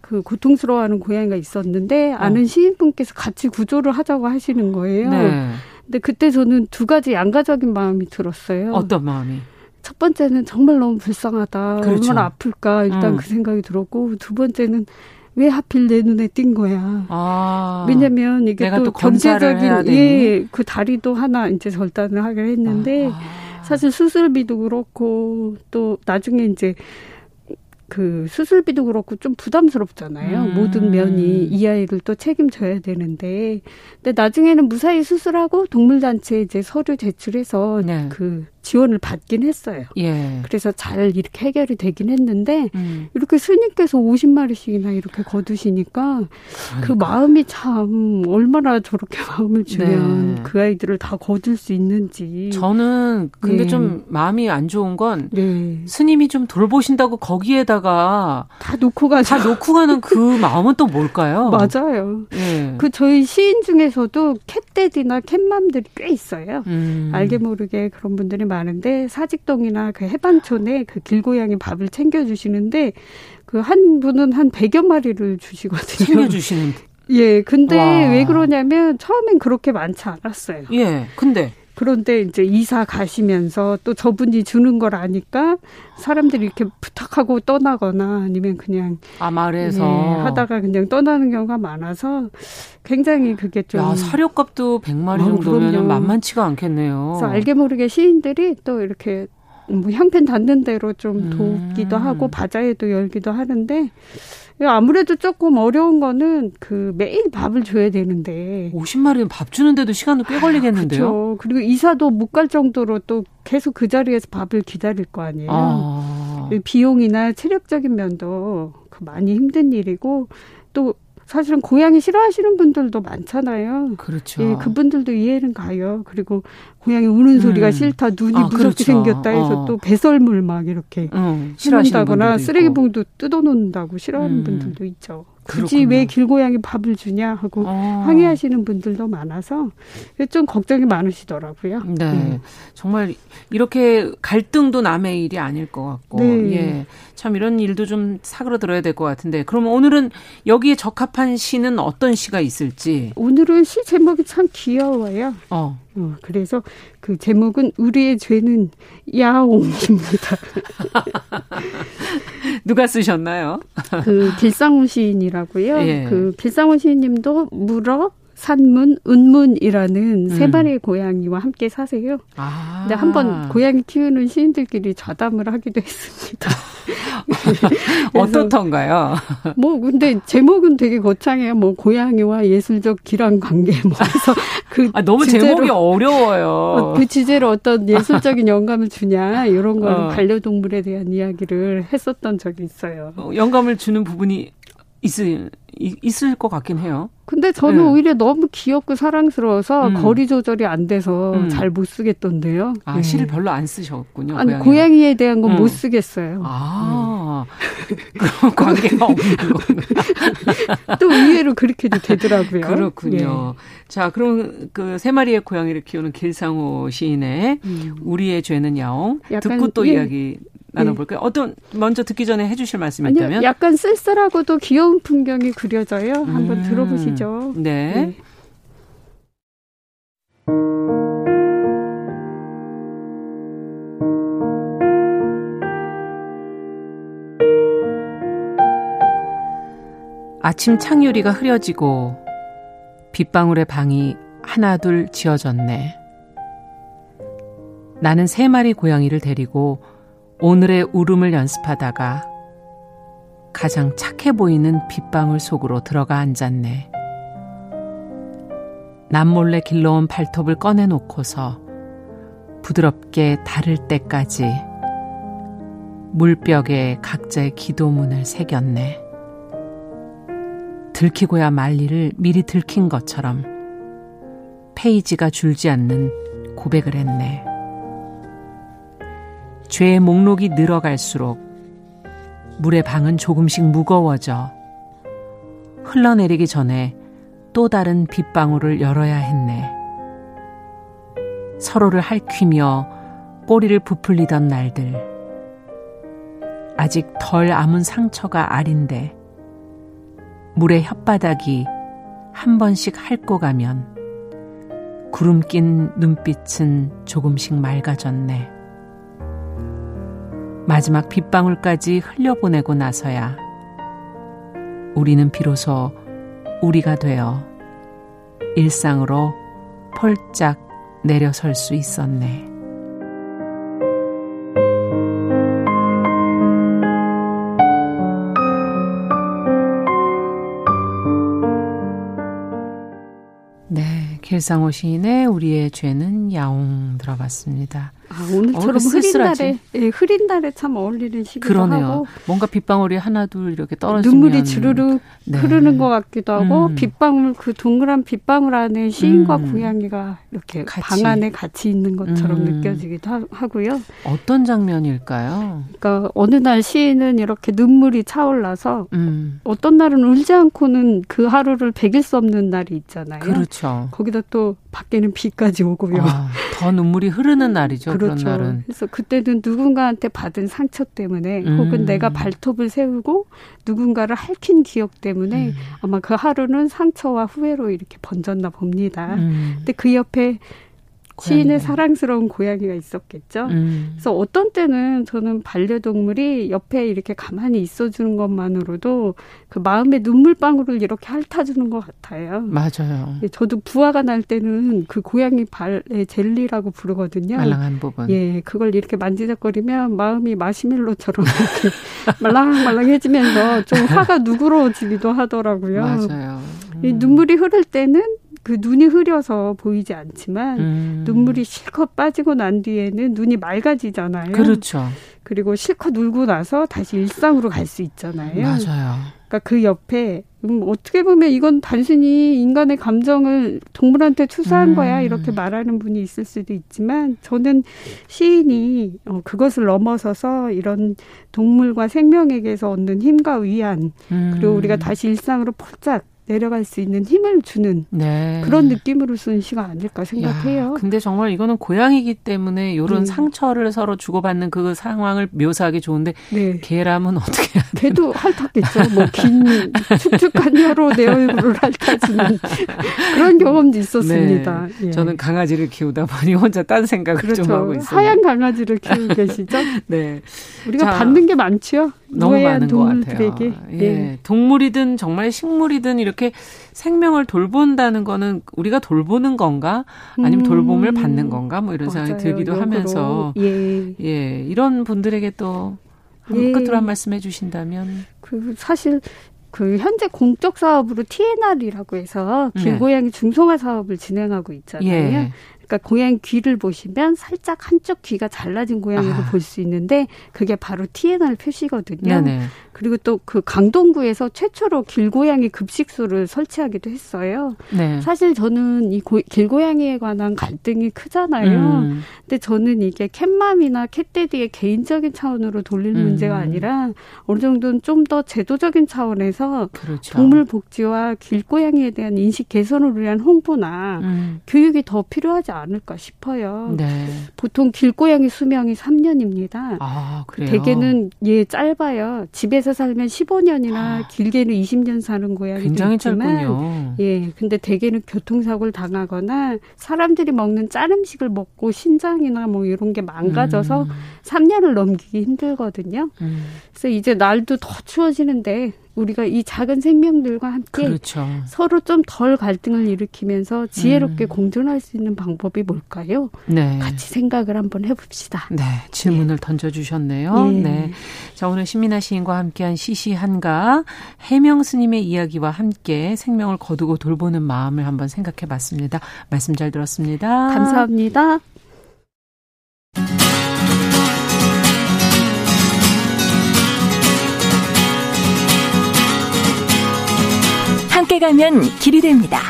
그 고통스러워하는 고양이가 있었는데 아는 시인분께서 같이 구조를 하자고 하시는 거예요. 어. 네. 근데 그때 저는 두 가지 양가적인 마음이 들었어요. 어떤 마음이? 첫 번째는 정말 너무 불쌍하다. 그렇죠. 얼마나 아플까 일단 음. 그 생각이 들었고 두 번째는 왜 하필 내 눈에 띈 거야. 아. 왜냐면 이게 또 또 경제적인? 예, 그 다리도 하나 이제 절단을 하기로 했는데 아. 사실 수술비도 그렇고 또 나중에 이제 그 수술비도 그렇고 좀 부담스럽잖아요. 음. 모든 면이 이 아이를 또 책임져야 되는데. 근데 나중에는 무사히 수술하고 동물단체에 이제 서류 제출해서 네. 그 지원을 받긴 했어요. 예. 그래서 잘 이렇게 해결이 되긴 했는데 음. 이렇게 스님께서 50마리씩이나 이렇게 거두시니까 그 마음이 참 얼마나 저렇게 마음을 주면 네. 그 아이들을 다 거둘 수 있는지. 저는 근데 네. 좀 마음이 안 좋은 건 네. 스님이 좀 돌보신다고 거기에다가 다 놓고 가죠. 다 놓고 가는 그 마음은 또 뭘까요? 맞아요. 예. 그 저희 시인 중에서도 캣데디나 캣맘들이 꽤 있어요. 음. 알게 모르게 그런 분들이 많은데 사직동이나 그 해반촌에 그 길고양이 밥을 챙겨 주시는데 그 한 분은 한 100여 마리를 주시거든요. 챙겨 주시는. 예, 근데 와. 왜 그러냐면 처음엔 그렇게 많지 않았어요. 예. 근데 그런데 이제 이사 가시면서 또 저분이 주는 걸 아니까 사람들이 이렇게 부탁하고 떠나거나 아니면 그냥 아 말에서 예, 하다가 그냥 떠나는 경우가 많아서 굉장히 그게 좀 야 사료값도 100마리 어, 정도면. 만만치가 않겠네요. 그래서 알게 모르게 시인들이 또 이렇게 뭐 형편 닿는 대로 좀 음. 돕기도 하고 바자회도 열기도 하는데 아무래도 조금 어려운 거는 그 매일 밥을 줘야 되는데 50마리는 밥 주는데도 시간도 꽤 걸리겠는데요. 그렇죠. 그리고 이사도 못 갈 정도로 또 계속 그 자리에서 밥을 기다릴 거 아니에요. 아. 그 비용이나 체력적인 면도 그 많이 힘든 일이고 또 사실은 고양이 싫어하시는 분들도 많잖아요. 그렇죠. 예, 그분들도 이해는 가요. 그리고 고양이 우는 소리가 음. 싫다, 눈이 아, 무섭게 그렇죠. 생겼다 해서 어. 또 배설물 막 이렇게 응, 싫어하시는 싫어한다거나 분들도 쓰레기 있고. 봉도 뜯어놓는다고 싫어하는 음. 분들도 있죠. 굳이 그렇구나. 왜 길고양이 밥을 주냐 하고 어. 항의하시는 분들도 많아서 좀 걱정이 많으시더라고요. 네. 음. 정말 이렇게 갈등도 남의 일이 아닐 것 같고. 네. 예. 참 이런 일도 좀 사그러들어야 될 것 같은데. 그러면 오늘은 여기에 적합한 시는 어떤 시가 있을지. 오늘은 시 제목이 참 귀여워요. 어. 어, 그래서 그 제목은 우리의 죄는 야옹입니다. 누가 쓰셨나요? 그 길상훈 시인이라고요. 예. 그 길상훈 시인님도 물어 산문, 은문이라는 세 음. 마리의 고양이와 함께 사세요. 아. 근데 한번 고양이 키우는 시인들끼리 좌담을 하기도 했습니다. 어떻던가요? 뭐 근데 제목은 되게 거창해요. 뭐 고양이와 예술적 기란 관계 뭐 해서 그 아, 너무 주제로- 제목이 어려워요. 어, 그 주제로 어떤 예술적인 영감을 주냐 이런 걸 어. 반려동물에 대한 이야기를 했었던 적이 있어요. 어, 영감을 주는 부분이 있을 이- 있을 것 같긴 해요. 근데 저는 네. 오히려 너무 귀엽고 사랑스러워서 음. 거리 조절이 안 돼서 음. 잘못 쓰겠던데요. 아, 네. 시를 별로 안 쓰셨군요. 아니 고양이가. 고양이에 대한 건못 음. 쓰겠어요. 아, 그런 관계가 없는. 또 의외로 그렇게도 되더라고요. 그렇군요. 자, 그럼 그 세 마리의 고양이를 키우는 길상호 시인의 음. 우리의 죄는 야옹 듣고 또 예. 이야기 나눠볼까요? 어떤 먼저 듣기 전에 해주실 말씀이 아니요, 있다면? 약간 쓸쓸하고도 귀여운 풍경이 그려져요. 한번 음. 들어보시죠. 네. 아침 창유리가 흐려지고 빗방울의 방이 하나둘 지어졌네. 나는 세 마리 고양이를 데리고 오늘의 울음을 연습하다가 가장 착해 보이는 빗방울 속으로 들어가 앉았네. 남몰래 길러온 발톱을 꺼내놓고서 부드럽게 닳을 때까지 물벽에 각자의 기도문을 새겼네. 들키고야 말 일을 미리 들킨 것처럼 페이지가 줄지 않는 고백을 했네. 죄의 목록이 늘어갈수록 물의 방은 조금씩 무거워져 흘러내리기 전에 또 다른 빗방울을 열어야 했네. 서로를 핥히며 꼬리를 부풀리던 날들. 아직 덜 아문 상처가 아린데 물의 혓바닥이 한 번씩 핥고 가면 구름 낀 눈빛은 조금씩 맑아졌네. 마지막 빗방울까지 흘려보내고 나서야 우리는 비로소 우리가 되어 일상으로 폴짝 내려설 수 있었네. 네, 길상호 시인의 우리의 죄는 야옹 들어봤습니다. 아, 오늘처럼 어, 흐린 쓸쓸하지? 날에 예, 흐린 날에 참 어울리는 시기도 그러네요. 하고 뭔가 빗방울이 하나 둘 이렇게 떨어지면 눈물이 주르륵 네. 흐르는 것 같기도 하고 음. 빗방울 그 동그란 빗방울 안에 시인과 음. 고양이가 이렇게 같이. 방 안에 같이 있는 것처럼 음. 느껴지기도 하- 하고요. 어떤 장면일까요? 그러니까 어느 날 시인은 이렇게 눈물이 차올라서 음, 어떤 날은 울지 않고는 그 하루를 베길 수 없는 날이 있잖아요. 그렇죠. 거기다 또 밖에는 비까지 오고요. 아, 더 눈물이 흐르는 날이죠. 그런 그렇죠. 날은. 그래서 그때는 누군가한테 받은 상처 때문에 음. 혹은 내가 발톱을 세우고 누군가를 핥힌 기억 때문에 음. 아마 그 하루는 상처와 후회로 이렇게 번졌나 봅니다. 음, 근데 그 옆에 시인의 고양이가. 사랑스러운 고양이가 있었겠죠. 음. 그래서 어떤 때는 저는 반려동물이 옆에 이렇게 가만히 있어주는 것만으로도 그 마음의 눈물방울을 이렇게 핥아주는 것 같아요. 맞아요. 예, 저도 부화가 날 때는 그 고양이 발에 젤리라고 부르거든요. 말랑한 부분. 예, 그걸 이렇게 만지작거리면 마음이 마시멜로처럼 이렇게 말랑말랑해지면서 좀 화가 누그러지기도 하더라고요. 맞아요. 이 음. 눈물이 흐를 때는 그 눈이 흐려서 보이지 않지만 음. 눈물이 실컷 빠지고 난 뒤에는 눈이 맑아지잖아요. 그렇죠. 그리고 실컷 울고 나서 다시 일상으로 갈 수 있잖아요. 맞아요. 그러니까 그 옆에 음, 어떻게 보면 이건 단순히 인간의 감정을 동물한테 투사한 음. 거야 이렇게 말하는 분이 있을 수도 있지만 저는 시인이 어, 그것을 넘어서서 이런 동물과 생명에게서 얻는 힘과 위안 음. 그리고 우리가 다시 일상으로 폴짝 내려갈 수 있는 힘을 주는 네. 그런 느낌으로 쓴 시가 아닐까 생각해요. 야, 근데 정말 이거는 고양이기 때문에 이런 음. 상처를 서로 주고받는 그 상황을 묘사하기 좋은데 네. 개라면 어떻게 해야 돼? 걔도 핥았겠죠. 뭐 긴 축축한 혀로 내 얼굴을 핥아주는 그런 경험도 있었습니다. 예. 네. 저는 강아지를 키우다 보니 혼자 딴 생각을 그렇죠. 좀 하고 있어요. 하얀 강아지를 키우고 계시죠? 네. 우리가 자, 받는 게 많죠. 너무 많은 것 같아요. 예. 예. 동물이든 정말 식물이든 이렇게 생명을 돌본다는 거는 우리가 돌보는 건가? 아니면 음. 돌봄을 받는 건가? 뭐 이런 생각이 맞아요. 들기도 역으로. 하면서 예. 예, 이런 분들에게 또 예. 끝으로 한 말씀 해주신다면 그 사실 그 현재 공적 사업으로 TNR이라고 해서 네. 길고양이 중성화 사업을 진행하고 있잖아요. 예, 그러니까 고양이 귀를 보시면 살짝 한쪽 귀가 잘라진 고양이를 아. 볼수 있는데 그게 바로 TNR 표시거든요. 네네. 그리고 또 그 강동구에서 최초로 길고양이 급식소를 설치하기도 했어요. 네. 사실 저는 이 고- 길고양이에 관한 갈등이 크잖아요. 음. 근데 저는 이게 캣맘이나 캣데디의 개인적인 차원으로 돌릴 음. 문제가 아니라 어느 정도는 좀 더 제도적인 차원에서 그렇죠. 동물 복지와 길고양이에 대한 인식 개선을 위한 홍보나 음. 교육이 더 필요하지 않을까 싶어요. 네. 보통 길고양이 수명이 3년입니다. 아, 그래요. 대개는 예 짧아요. 집에서 살면 15년이나 길게는 20년 사는 고양이도 아. 굉장히 있지만 짧군요. 예, 근데 대개는 교통사고를 당하거나 사람들이 먹는 짠 음식을 먹고 신장이나 뭐 이런 게 망가져서 음. 3년을 넘기기 힘들거든요. 음. 그래서 이제 날도 더 추워지는데 우리가 이 작은 생명들과 함께 그렇죠. 서로 좀 덜 갈등을 일으키면서 지혜롭게 음. 공존할 수 있는 방법이 뭘까요? 네. 같이 생각을 한번 해봅시다. 네, 질문을 던져주셨네요. 예. 네. 자, 오늘 신민아 시인과 함께한 시시한가, 해명 스님의 이야기와 함께 생명을 거두고 돌보는 마음을 한번 생각해 봤습니다. 말씀 잘 들었습니다. 감사합니다. 가면 길이 됩니다.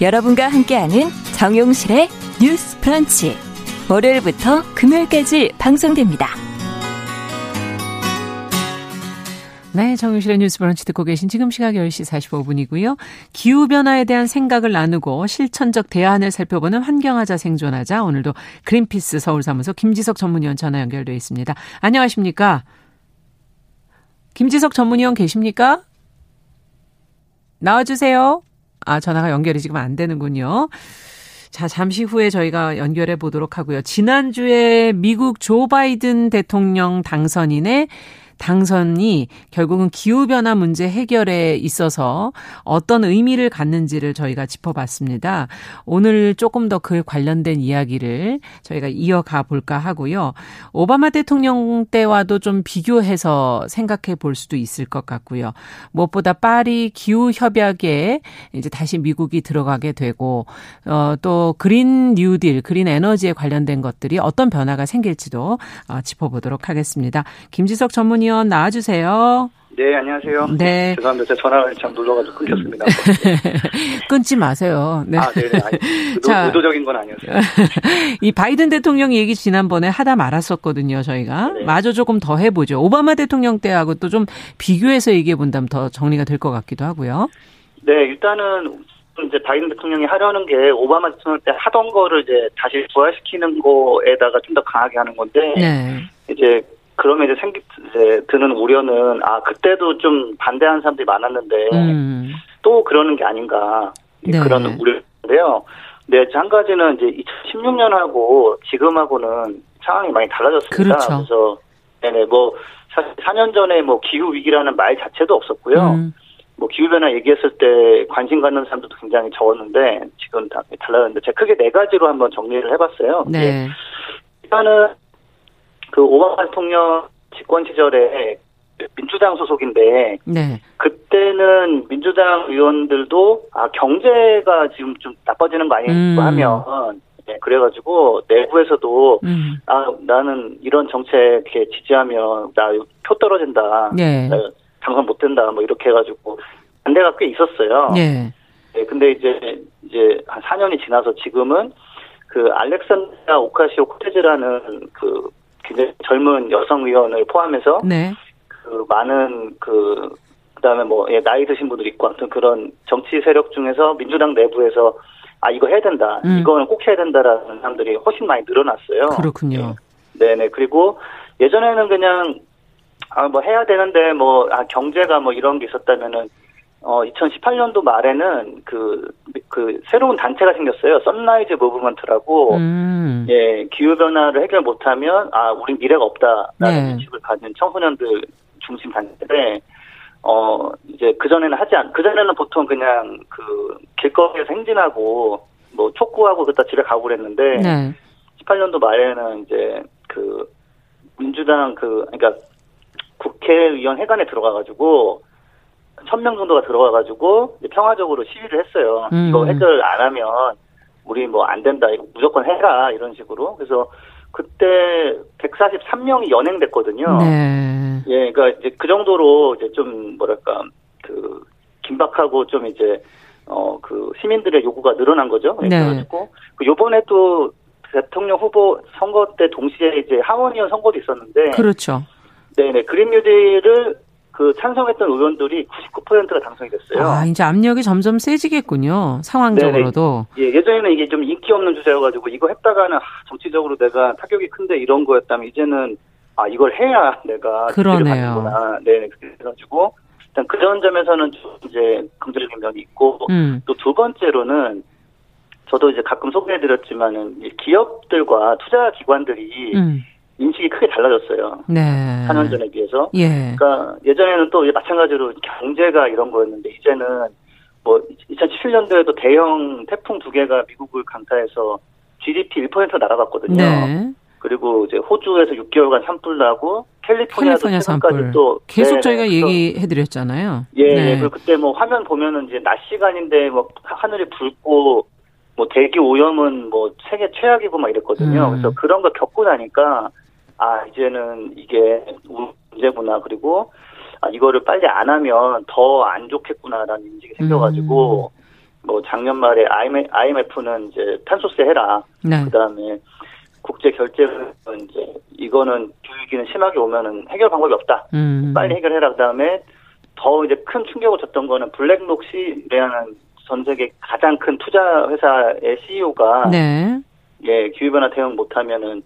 여러분과 함께하는 정용실의 뉴스 브런치. 월요일부터 금요일까지 방송됩니다. 네, 정유실의 뉴스 브런치 듣고 계신 지금 시각 10시 45분이고요. 기후변화에 대한 생각을 나누고 실천적 대안을 살펴보는 환경하자 생존하자. 오늘도 그린피스 서울사무소 김지석 전문위원 전화 연결돼 있습니다. 안녕하십니까? 김지석 전문위원 계십니까? 나와주세요. 아, 전화가 연결이 지금 안 되는군요. 자, 잠시 후에 저희가 연결해 보도록 하고요. 지난주에 미국 조 바이든 대통령 당선인의 당선이 결국은 기후변화 문제 해결에 있어서 어떤 의미를 갖는지를 저희가 짚어봤습니다. 오늘 조금 더 그에 관련된 이야기를 저희가 이어가 볼까 하고요. 오바마 대통령 때와도 좀 비교해서 생각해 볼 수도 있을 것 같고요. 무엇보다 파리 기후 협약에 이제 다시 미국이 들어가게 되고, 어, 또 그린 뉴딜, 그린 에너지에 관련된 것들이 어떤 변화가 생길지도 어, 짚어보도록 하겠습니다. 김지석 전문위 원 나와주세요. 네, 안녕하세요. 네. 죄송합니다. 제 전화를 참 눌러가지고 끊겼습니다. 끊지 마세요. 네. 아, 네네. 아니, 의도, 자. 의도적인 건 아니었어요. 이 바이든 대통령 얘기 지난번에 하다 말았었거든요, 저희가. 네. 마저 조금 더 해보죠. 오바마 대통령 때하고 또 좀 비교해서 얘기해 본다면 더 정리가 될 것 같기도 하고요. 네, 일단은 이제 바이든 대통령이 하려는 게 오바마 대통령 때 하던 거를 이제 다시 부활시키는 거에다가 좀 더 강하게 하는 건데 네. 이제 그러면 이제 생기 이제 드는 우려는 아 그때도 좀 반대하는 사람들이 많았는데 음. 또 그러는 게 아닌가 네. 그런 우려인데요. 네, 한 가지는 이제 2016년하고 지금하고는 상황이 많이 달라졌습니다. 그렇죠. 그래서 네네 뭐 사실 4년 전에 뭐 기후 위기라는 말 자체도 없었고요. 음. 뭐 기후변화 얘기했을 때 관심 갖는 사람들도 굉장히 적었는데 지금 다 달라졌는데 제가 크게 네 가지로 한번 정리를 해봤어요. 네. 일단은 그 오바마 대통령 집권 시절에 민주당 소속인데 네. 그때는 민주당 의원들도 아 경제가 지금 좀 나빠지는 거 아닌가 음. 하면 네, 그래가지고 내부에서도 음. 아 나는 이런 정책에 지지하면 나 표 떨어진다. 네. 나 당선 못 된다. 뭐 이렇게 해가지고 반대가 꽤 있었어요. 네. 네, 근데 이제 이제 한 4년이 지나서 지금은 그 알렉산드라 오카시오 코테즈라는 그 젊은 여성 의원을 포함해서 네. 그 많은 그 그다음에 뭐 예, 나이 드신 분들 있고 아무튼 그런 정치 세력 중에서 민주당 내부에서 아 이거 해야 된다 음. 이거는 꼭 해야 된다라는 사람들이 훨씬 많이 늘어났어요. 그렇군요. 네네 그리고 예전에는 그냥 아 뭐 해야 되는데 뭐 아 경제가 뭐 이런 게 있었다면은 어 2018년도 말에는 그 그 새로운 단체가 생겼어요. Sunrise Movement라고 음. 예 기후 변화를 해결 못하면 아 우리 미래가 없다라는 네. 인식을 가진 청소년들 중심 단체인데 어 이제 그 전에는 하지 않. 그 전에는 보통 그냥 그 길거리에서 행진하고 뭐 촉구하고 그다 집에 가고 그랬는데 네. 18년도 말에는 이제 그 민주당 그 그러니까 국회의원 회관에 들어가가지고 천 명 정도가 들어가가지고 이제 평화적으로 시위를 했어요. 음. 이거 해결 안 하면 우리 뭐 안 된다 무조건 해라 이런 식으로 그래서 그때 143명이 연행됐거든요. 네. 예, 그러니까 이제 그 정도로 이제 좀 뭐랄까 그 긴박하고 좀 이제 어 그 시민들의 요구가 늘어난 거죠. 예, 네. 그래가지고 그 요번에 또 대통령 후보 선거 때 동시에 이제 하원의원 선거도 있었는데 그렇죠. 네네 그린 뉴딜을 그 찬성했던 의원들이 99%가 당선이 됐어요. 아, 이제 압력이 점점 세지겠군요. 상황적으로도. 예, 예전에는 이게 좀 인기 없는 주제여가지고 이거 했다가는 아, 정치적으로 내가 타격이 큰데 이런 거였다면 이제는 아 이걸 해야 내가 그러네요. 받는구나. 네, 그래가지고 일단 그런 점에서는 좀 이제 긍정적인 면이 있고 음. 또두 번째로는 저도 이제 가끔 소개해드렸지만은 이 기업들과 투자 기관들이 음. 인식이 크게 달라졌어요. 네. 4년 전에 비해서. 예. 그러니까 예전에는 또 마찬가지로 경제가 이런 거였는데 이제는 뭐 2017년도에도 대형 태풍 두 개가 미국을 강타해서 GDP 1% 날아갔거든요. 네. 그리고 이제 호주에서 6개월간 산불 나고 캘리포니아도 캘리포니아 최근까지 산불. 또 계속 네, 저희가 그래서 얘기해 드렸잖아요. 예, 네. 예. 그리고 그때 뭐 화면 보면은 이제 낮 시간인데 뭐 하늘이 붉고 뭐 대기 오염은 뭐 세계 최악이고 막 이랬거든요. 음. 그래서 그런 거 겪고 나니까 아 이제는 이게 문제구나 그리고 아 이거를 빨리 안 하면 더 안 좋겠구나라는 인식이 생겨가지고 음. 뭐 작년 말에 IMF는 이제 탄소세 해라. 네. 그다음에 국제 결제는 이제 이거는 교육위기는 심하게 오면은 해결 방법이 없다. 음. 빨리 해결해라. 그다음에 더 이제 큰 충격을 줬던 거는 블랙록시라는 전 세계 가장 큰 투자 회사의 CEO가 네. 예 기후 변화 대응 못하면은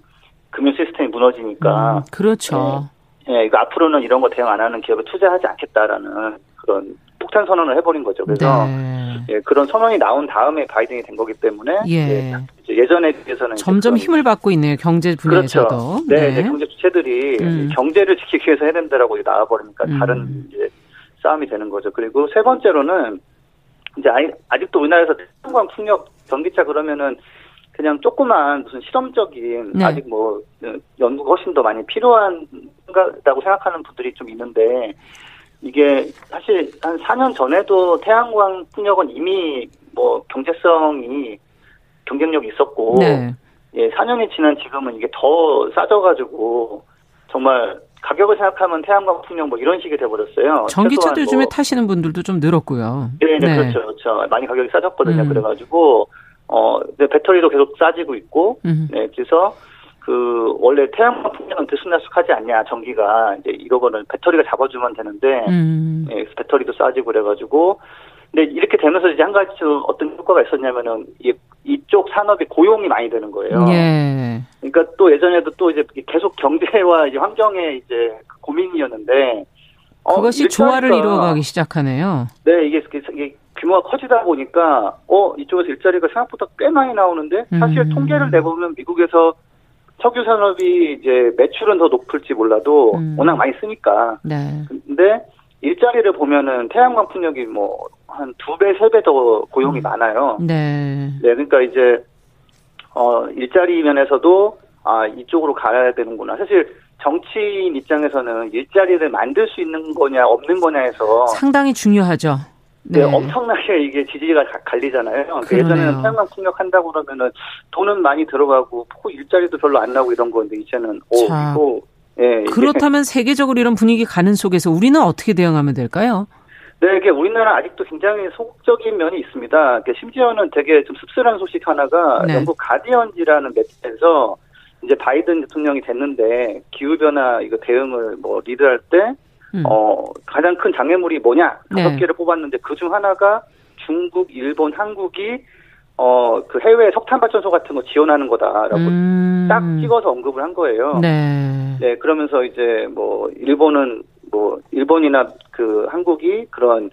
금융 시스템이 무너지니까 음, 그렇죠. 예 이거 앞으로는 이런 거 대응 안 하는 기업에 투자하지 않겠다라는 그런 폭탄 선언을 해버린 거죠. 그래서 네. 예 그런 선언이 나온 다음에 바이든이 된 거기 때문에 예. 이제 예전에 비해서는 점점 힘을 받고 있네요. 경제 분야에서도. 그렇죠. 네, 이제 경제 주체들이 음. 경제를 지키기 위해서 해야 된다라고 나와버리니까 음. 다른 이제 싸움이 되는 거죠. 그리고 세 번째로는 이제 아직도 우리나라에서 태양광 풍력 전기차 그러면은 그냥 조그만 무슨 실험적인 네. 아직 뭐 어, 연구가 훨씬 더 많이 필요하다고 생각하는 분들이 좀 있는데 이게 사실 한 4년 전에도 태양광 풍력은 이미 뭐 경제성이 경쟁력이 있었고 네. 예, 4년이 지난 지금은 이게 더 싸져가지고 정말 가격을 생각하면 태양광 풍력 뭐 이런 식이 돼버렸어요. 전기차도 최소한 요즘에 뭐, 타시는 분들도 좀 늘었고요. 네, 네, 그렇죠, 그렇죠. 많이 가격이 싸졌거든요. 음. 그래가지고 어, 네, 배터리도 계속 싸지고 있고, 음. 네, 그래서 그 원래 태양광 풍력은 들쑥날쑥하지 않냐 전기가 이제 이거는 배터리가 잡아주면 되는데, 음. 예, 배터리도 싸지고 그래가지고 근데 이렇게 되면서 이제 한 가지 좀 어떤 효과가 있었냐면은 이, 이쪽 산업이 고용이 많이 되는 거예요. 예. 그러니까 또 예전에도 또 이제 계속 경제와 이제 환경에 이제 고민이었는데 어, 그것이 조화를 하니까 이루어가기 시작하네요. 네 이게, 이게 규모가 커지다 보니까 어 이쪽에서 일자리가 생각보다 꽤 많이 나오는데 사실 음. 통계를 내보면 미국에서 석유 산업이 이제 매출은 더 높을지 몰라도 음. 워낙 많이 쓰니까 네. 근데 일자리를 보면은 태양광 풍력이 뭐 한 두 배, 세 배 더 고용이 음. 많아요. 네. 네, 그러니까 이제 어 일자리 면에서도 아 이쪽으로 가야 되는구나. 사실 정치인 입장에서는 일자리를 만들 수 있는 거냐 없는 거냐에서 상당히 중요하죠. 네, 엄청나게 이게 지지가 가- 갈리잖아요. 그러네요. 예전에는 태양광 풍력 한다고 그러면은 돈은 많이 들어가고 뭐 일자리도 별로 안 나고 이런 건데 이제는 오 자, 이거 예 그렇다면 세계적으로 이런 분위기 가는 속에서 우리는 어떻게 대응하면 될까요? 네, 이게 우리나라 아직도 굉장히 소극적인 면이 있습니다. 심지어는 되게 좀 씁쓸한 소식 하나가 네. 영국 가디언지라는 매체에서 이제 바이든 대통령이 됐는데 기후 변화 이거 대응을 뭐 리드할 때 음. 어, 가장 큰 장애물이 뭐냐 다섯 네. 개를 뽑았는데 그 중 하나가 중국, 일본, 한국이 어, 그 해외 석탄 발전소 같은 거 지원하는 거다라고 음. 딱 찍어서 언급을 한 거예요. 네. 네, 그러면서 이제 뭐 일본은 뭐 일본이나 그 한국이 그런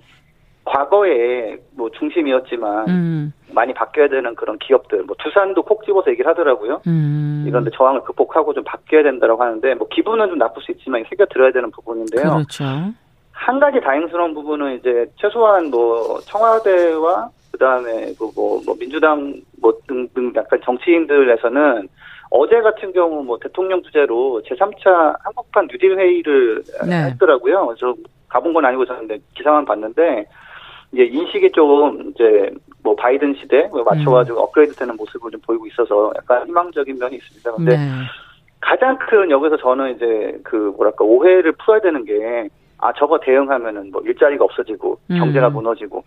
과거에 뭐 중심이었지만 음. 많이 바뀌어야 되는 그런 기업들, 뭐 두산도 콕 집어서 얘기를 하더라고요. 음. 이런데 저항을 극복하고 좀 바뀌어야 된다고 하는데 뭐 기분은 좀 나쁠 수 있지만 새겨 들어야 되는 부분인데요. 그렇죠. 한 가지 다행스러운 부분은 이제 최소한 뭐 청와대와 그다음에 그뭐 뭐 민주당 뭐 등등 약간 정치인들에서는 어제 같은 경우 뭐 대통령 주재로 제3차 한국판 뉴딜 회의를 네. 했더라고요. 그래서 가본 건 아니고 저는 기사만 봤는데 이제 인식이 좀 이제 뭐 바이든 시대에 맞춰가지고 업그레이드되는 모습을 좀 보이고 있어서 약간 희망적인 면이 있습니다. 근데 네. 가장 큰 여기서 저는 이제 그 뭐랄까 오해를 풀어야 되는 게 아 저거 대응하면은 뭐 일자리가 없어지고 음. 경제가 무너지고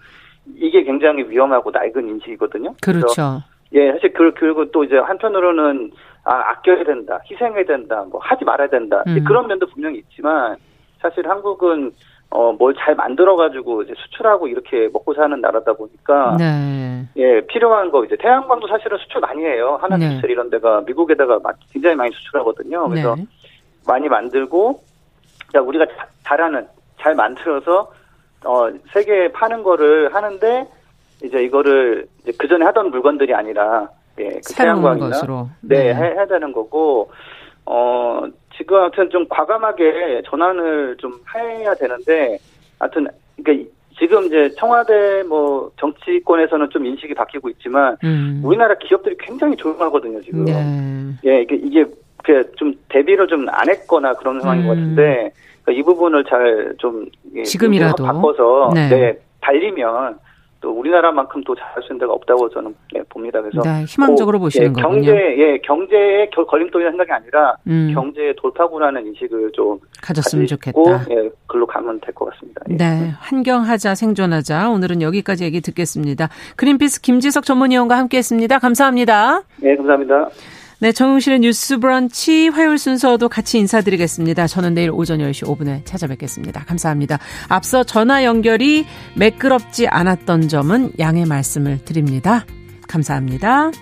이게 굉장히 위험하고 낡은 인식이거든요. 그렇죠. 예, 사실 그, 그리고 또 이제 한편으로는, 아, 아껴야 된다, 희생해야 된다, 뭐, 하지 말아야 된다. 음. 그런 면도 분명히 있지만, 사실 한국은, 어, 뭘 잘 만들어가지고 이제 수출하고 이렇게 먹고 사는 나라다 보니까, 네. 예, 필요한 거, 이제 태양광도 사실은 수출 많이 해요. 하나 네. 이런 데가 미국에다가 마- 굉장히 많이 수출하거든요. 그래서 네. 많이 만들고, 자, 우리가 자- 잘하는, 잘 만들어서, 어, 세계에 파는 거를 하는데, 이제 이거를 이제 그 전에 하던 물건들이 아니라, 예, 그 태양광이나, 것으로. 네, 해, 해야 되는 거고, 어, 지금 하여튼 좀 과감하게 전환을 좀 해야 되는데, 하여튼, 그러니까 이- 지금 이제 청와대 뭐 정치권에서는 좀 인식이 바뀌고 있지만, 음. 우리나라 기업들이 굉장히 조용하거든요, 지금. 네. 예, 이게, 이게, 그, 좀, 대비를 좀 안 했거나 그런 상황인 것 음. 같은데, 그러니까 이 부분을 잘 좀, 예, 지금이라도. 바꿔서, 네. 네. 달리면, 또 우리나라만큼 또 잘할 수 있는 데가 없다고 저는 예, 봅니다. 그래서. 네, 희망적으로 그, 보시는 예, 거군요. 경제, 예, 경제의 겨- 걸림돌이라는 생각이 아니라, 음. 경제의 돌파구라는 인식을 좀. 가졌으면 가지고, 좋겠다. 예, 글로 가면 될 것 같습니다. 예. 네. 환경하자, 생존하자. 오늘은 여기까지 얘기 듣겠습니다. 그린피스 김지석 전문위원과 함께 했습니다. 감사합니다. 네, 감사합니다. 네, 정용실의 뉴스 브런치 화요일 순서도 같이 인사드리겠습니다. 저는 내일 오전 10시 5분에 찾아뵙겠습니다. 감사합니다. 앞서 전화 연결이 매끄럽지 않았던 점은 양해 말씀을 드립니다. 감사합니다.